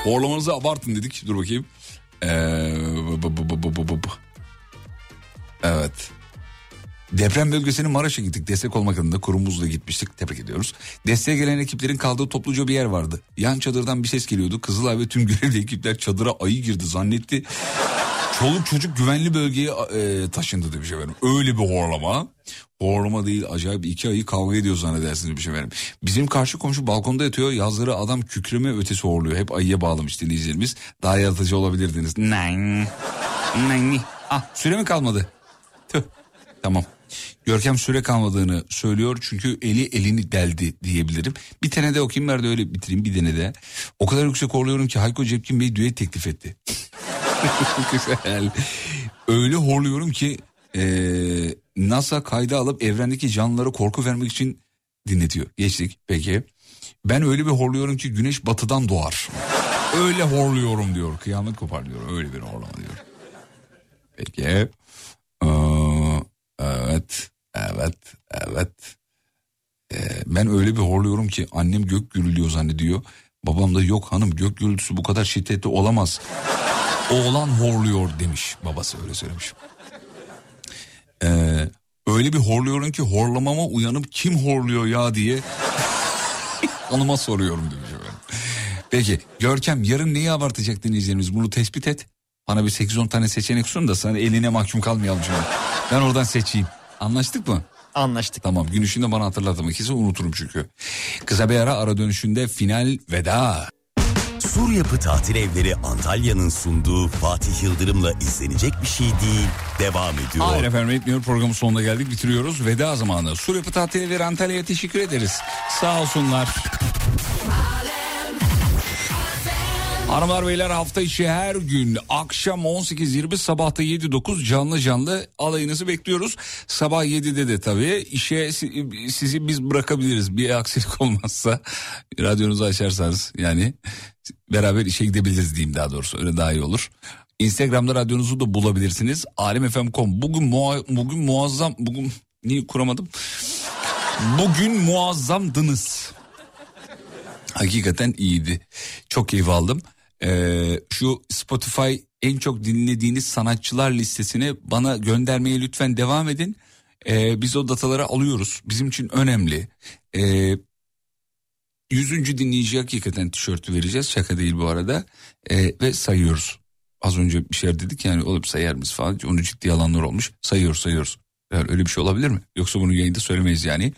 Horlamanızı abartın dedik. Dur bakayım. Ee, bu- bu- bu-. Evet. Deprem bölgesinin Maraş'a gittik. Destek olmak adına kurumumuzla gitmiştik. Tebrik ediyoruz. Desteğe gelen ekiplerin kaldığı topluca bir yer vardı. Yan çadırdan bir ses geliyordu. Kızılay ve tüm görevli ekipler çadıra ayı girdi zannetti. Çoluk çocuk güvenli bölgeye e, taşındı demiş efendim. Öyle bir horlama. Horlama değil acayip iki ayı kavga ediyor zannedersiniz demiş efendim. Bizim karşı komşu balkonda yatıyor. Yazları adam kükreme ötesi horluyor. Hep ayıya bağlamış dinleyicilerimiz. Daha yaratıcı olabilirdiniz. Nang. Nang. Ah süre mi kalmadı? Tüh. Tamam. Görkem süre kalmadığını söylüyor çünkü eli elini deldi diyebilirim. Bir tane de okuyayım ben de öyle bitireyim bir tane de. O kadar yüksek horluyorum ki Hayko Cepkin Bey düet teklif etti. Güzel. Öyle horluyorum ki eee, NASA kayda alıp evrendeki canlılara korku vermek için dinletiyor. Geçtik peki. Ben öyle bir horluyorum ki güneş batıdan doğar. Öyle horluyorum diyor. Kıyamet kopar diyor. Öyle bir horlama diyor. Peki. Ee, evet. Evet. Evet. Ee, ben öyle bir horluyorum ki annem gök gürülüyor zannediyor. Babam da yok hanım gök gürültüsü bu kadar şiddetli olamaz. Oğlan horluyor demiş. Babası öyle söylemiş. Ee, öyle bir horluyorum ki horlamama uyanıp kim horluyor ya diye hanıma soruyorum demiş. Peki Görkem yarın neyi abartacak dinleyicilerimiz bunu tespit et. Bana bir 8-10 tane seçenek sun da sana eline mahkum kalmayalım şimdi. Ben oradan seçeyim. Anlaştık mı? Anlaştık. Tamam gün içinde bana hatırlatma kesin unuturum çünkü. Kısa bir ara ara dönüşünde final veda. Sur Yapı Tatil Evleri Antalya'nın sunduğu Fatih Yıldırım'la izlenecek bir şey değil. Devam ediyor. Hayır efendim etmiyor programın sonuna geldik bitiriyoruz. Veda zamanı. Sur Yapı Tatil Evleri Antalya'ya teşekkür ederiz. Sağ olsunlar. Hanımlar beyler hafta içi her gün akşam 18.20 sabahta 7.9 canlı canlı alayınızı bekliyoruz. Sabah 7'de de tabii işe si- sizi biz bırakabiliriz bir aksilik olmazsa radyonuzu açarsanız yani beraber işe gidebiliriz diyeyim daha doğrusu öyle daha iyi olur. Instagram'da radyonuzu da bulabilirsiniz. alemfm.com bugün mua- bugün muazzam bugün niye kuramadım? Bugün muazzamdınız. Hakikaten iyiydi. Çok keyif aldım. Ee, şu Spotify en çok dinlediğiniz sanatçılar listesini bana göndermeye lütfen devam edin. Ee, biz o dataları alıyoruz. Bizim için önemli. Ee, 100. dinleyici hakikaten tişörtü vereceğiz. Şaka değil bu arada. Ee, ve sayıyoruz. Az önce bir şeyler dedik yani olup sayar mıyız falan. Onu ciddi alanlar olmuş. Sayıyoruz sayıyoruz. Yani öyle bir şey olabilir mi? Yoksa bunu yayında söylemeyiz yani.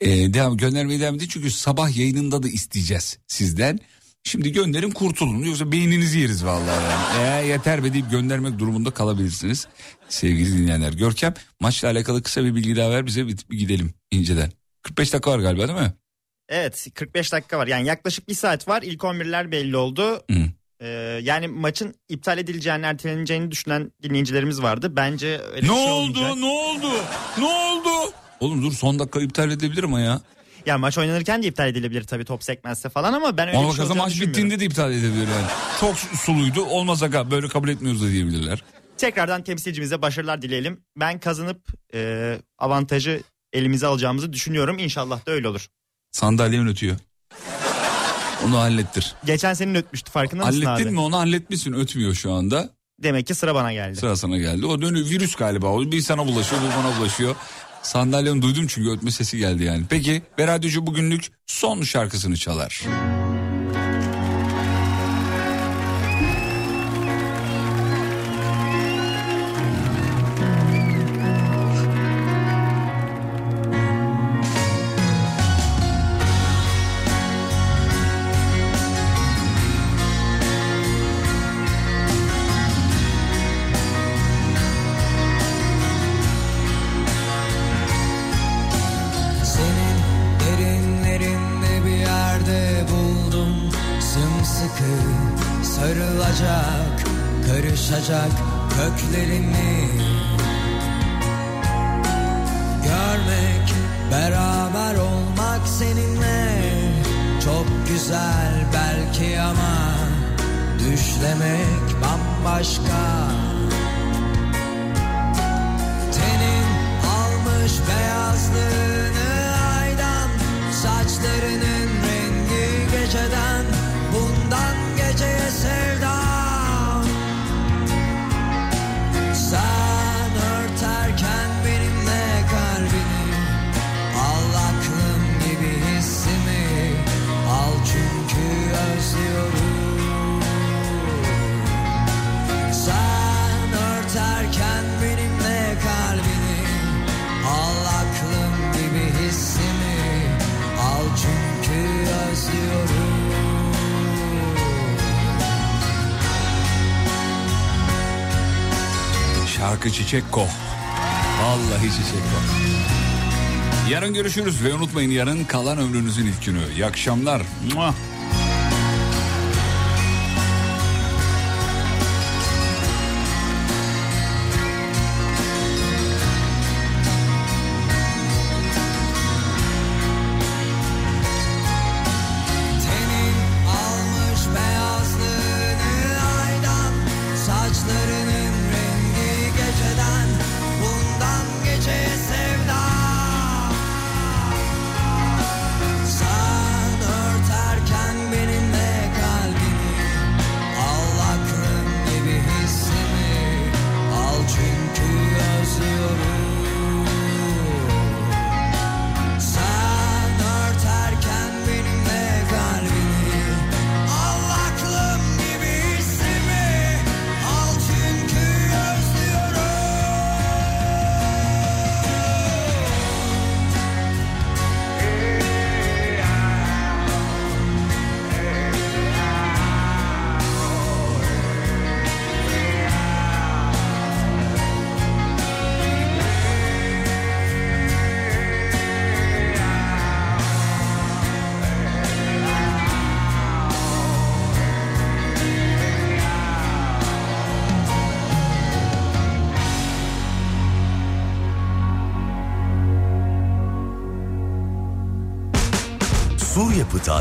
Ee, devam göndermeye devam edin çünkü sabah yayınında da isteyeceğiz sizden. Şimdi gönderin kurtulun yoksa beyninizi yeriz vallahi. Yani. Ee, yeter be deyip göndermek durumunda kalabilirsiniz sevgili dinleyenler. Görkem maçla alakalı kısa bir bilgi daha ver bize bir, bir gidelim inceden. 45 dakika var galiba değil mi? Evet 45 dakika var yani yaklaşık bir saat var ilk 11'ler belli oldu. Hı. Ee, yani maçın iptal edileceğini erteleneceğini düşünen dinleyicilerimiz vardı. Bence öyle Ne şey oldu olmayacak. ne oldu ne oldu? Oğlum dur son dakika iptal edebilirim ama ya. Ya maç oynanırken de iptal edilebilir tabii top sekmezse falan ama ben öyle Ona bir şey maç bittiğinde de iptal edebilir yani. Çok suluydu olmaz aga böyle kabul etmiyoruz da diyebilirler. Tekrardan temsilcimize başarılar dileyelim. Ben kazanıp e, avantajı elimize alacağımızı düşünüyorum. İnşallah da öyle olur. Sandalyen ötüyor. Onu hallettir. Geçen senin ötmüştü farkında mısın Hallettin abi? mi onu halletmişsin ötmüyor şu anda. Demek ki sıra bana geldi. Sıra sana geldi. O dönü virüs galiba. O bir sana bulaşıyor bir bana bulaşıyor. Sandalyeni duydum çünkü ötme sesi geldi yani. Peki ve radyocu bugünlük son şarkısını çalar. Karışacak köklerimi Görmek, beraber olmak seninle Çok güzel belki ama Düşlemek bambaşka. Tenin almış beyazlığını aydan Saçlarının Şarkı Çiçek Ko. Vallahi Çiçek Ko. Yarın görüşürüz ve unutmayın yarın kalan ömrünüzün ilk günü. İyi akşamlar. Mua.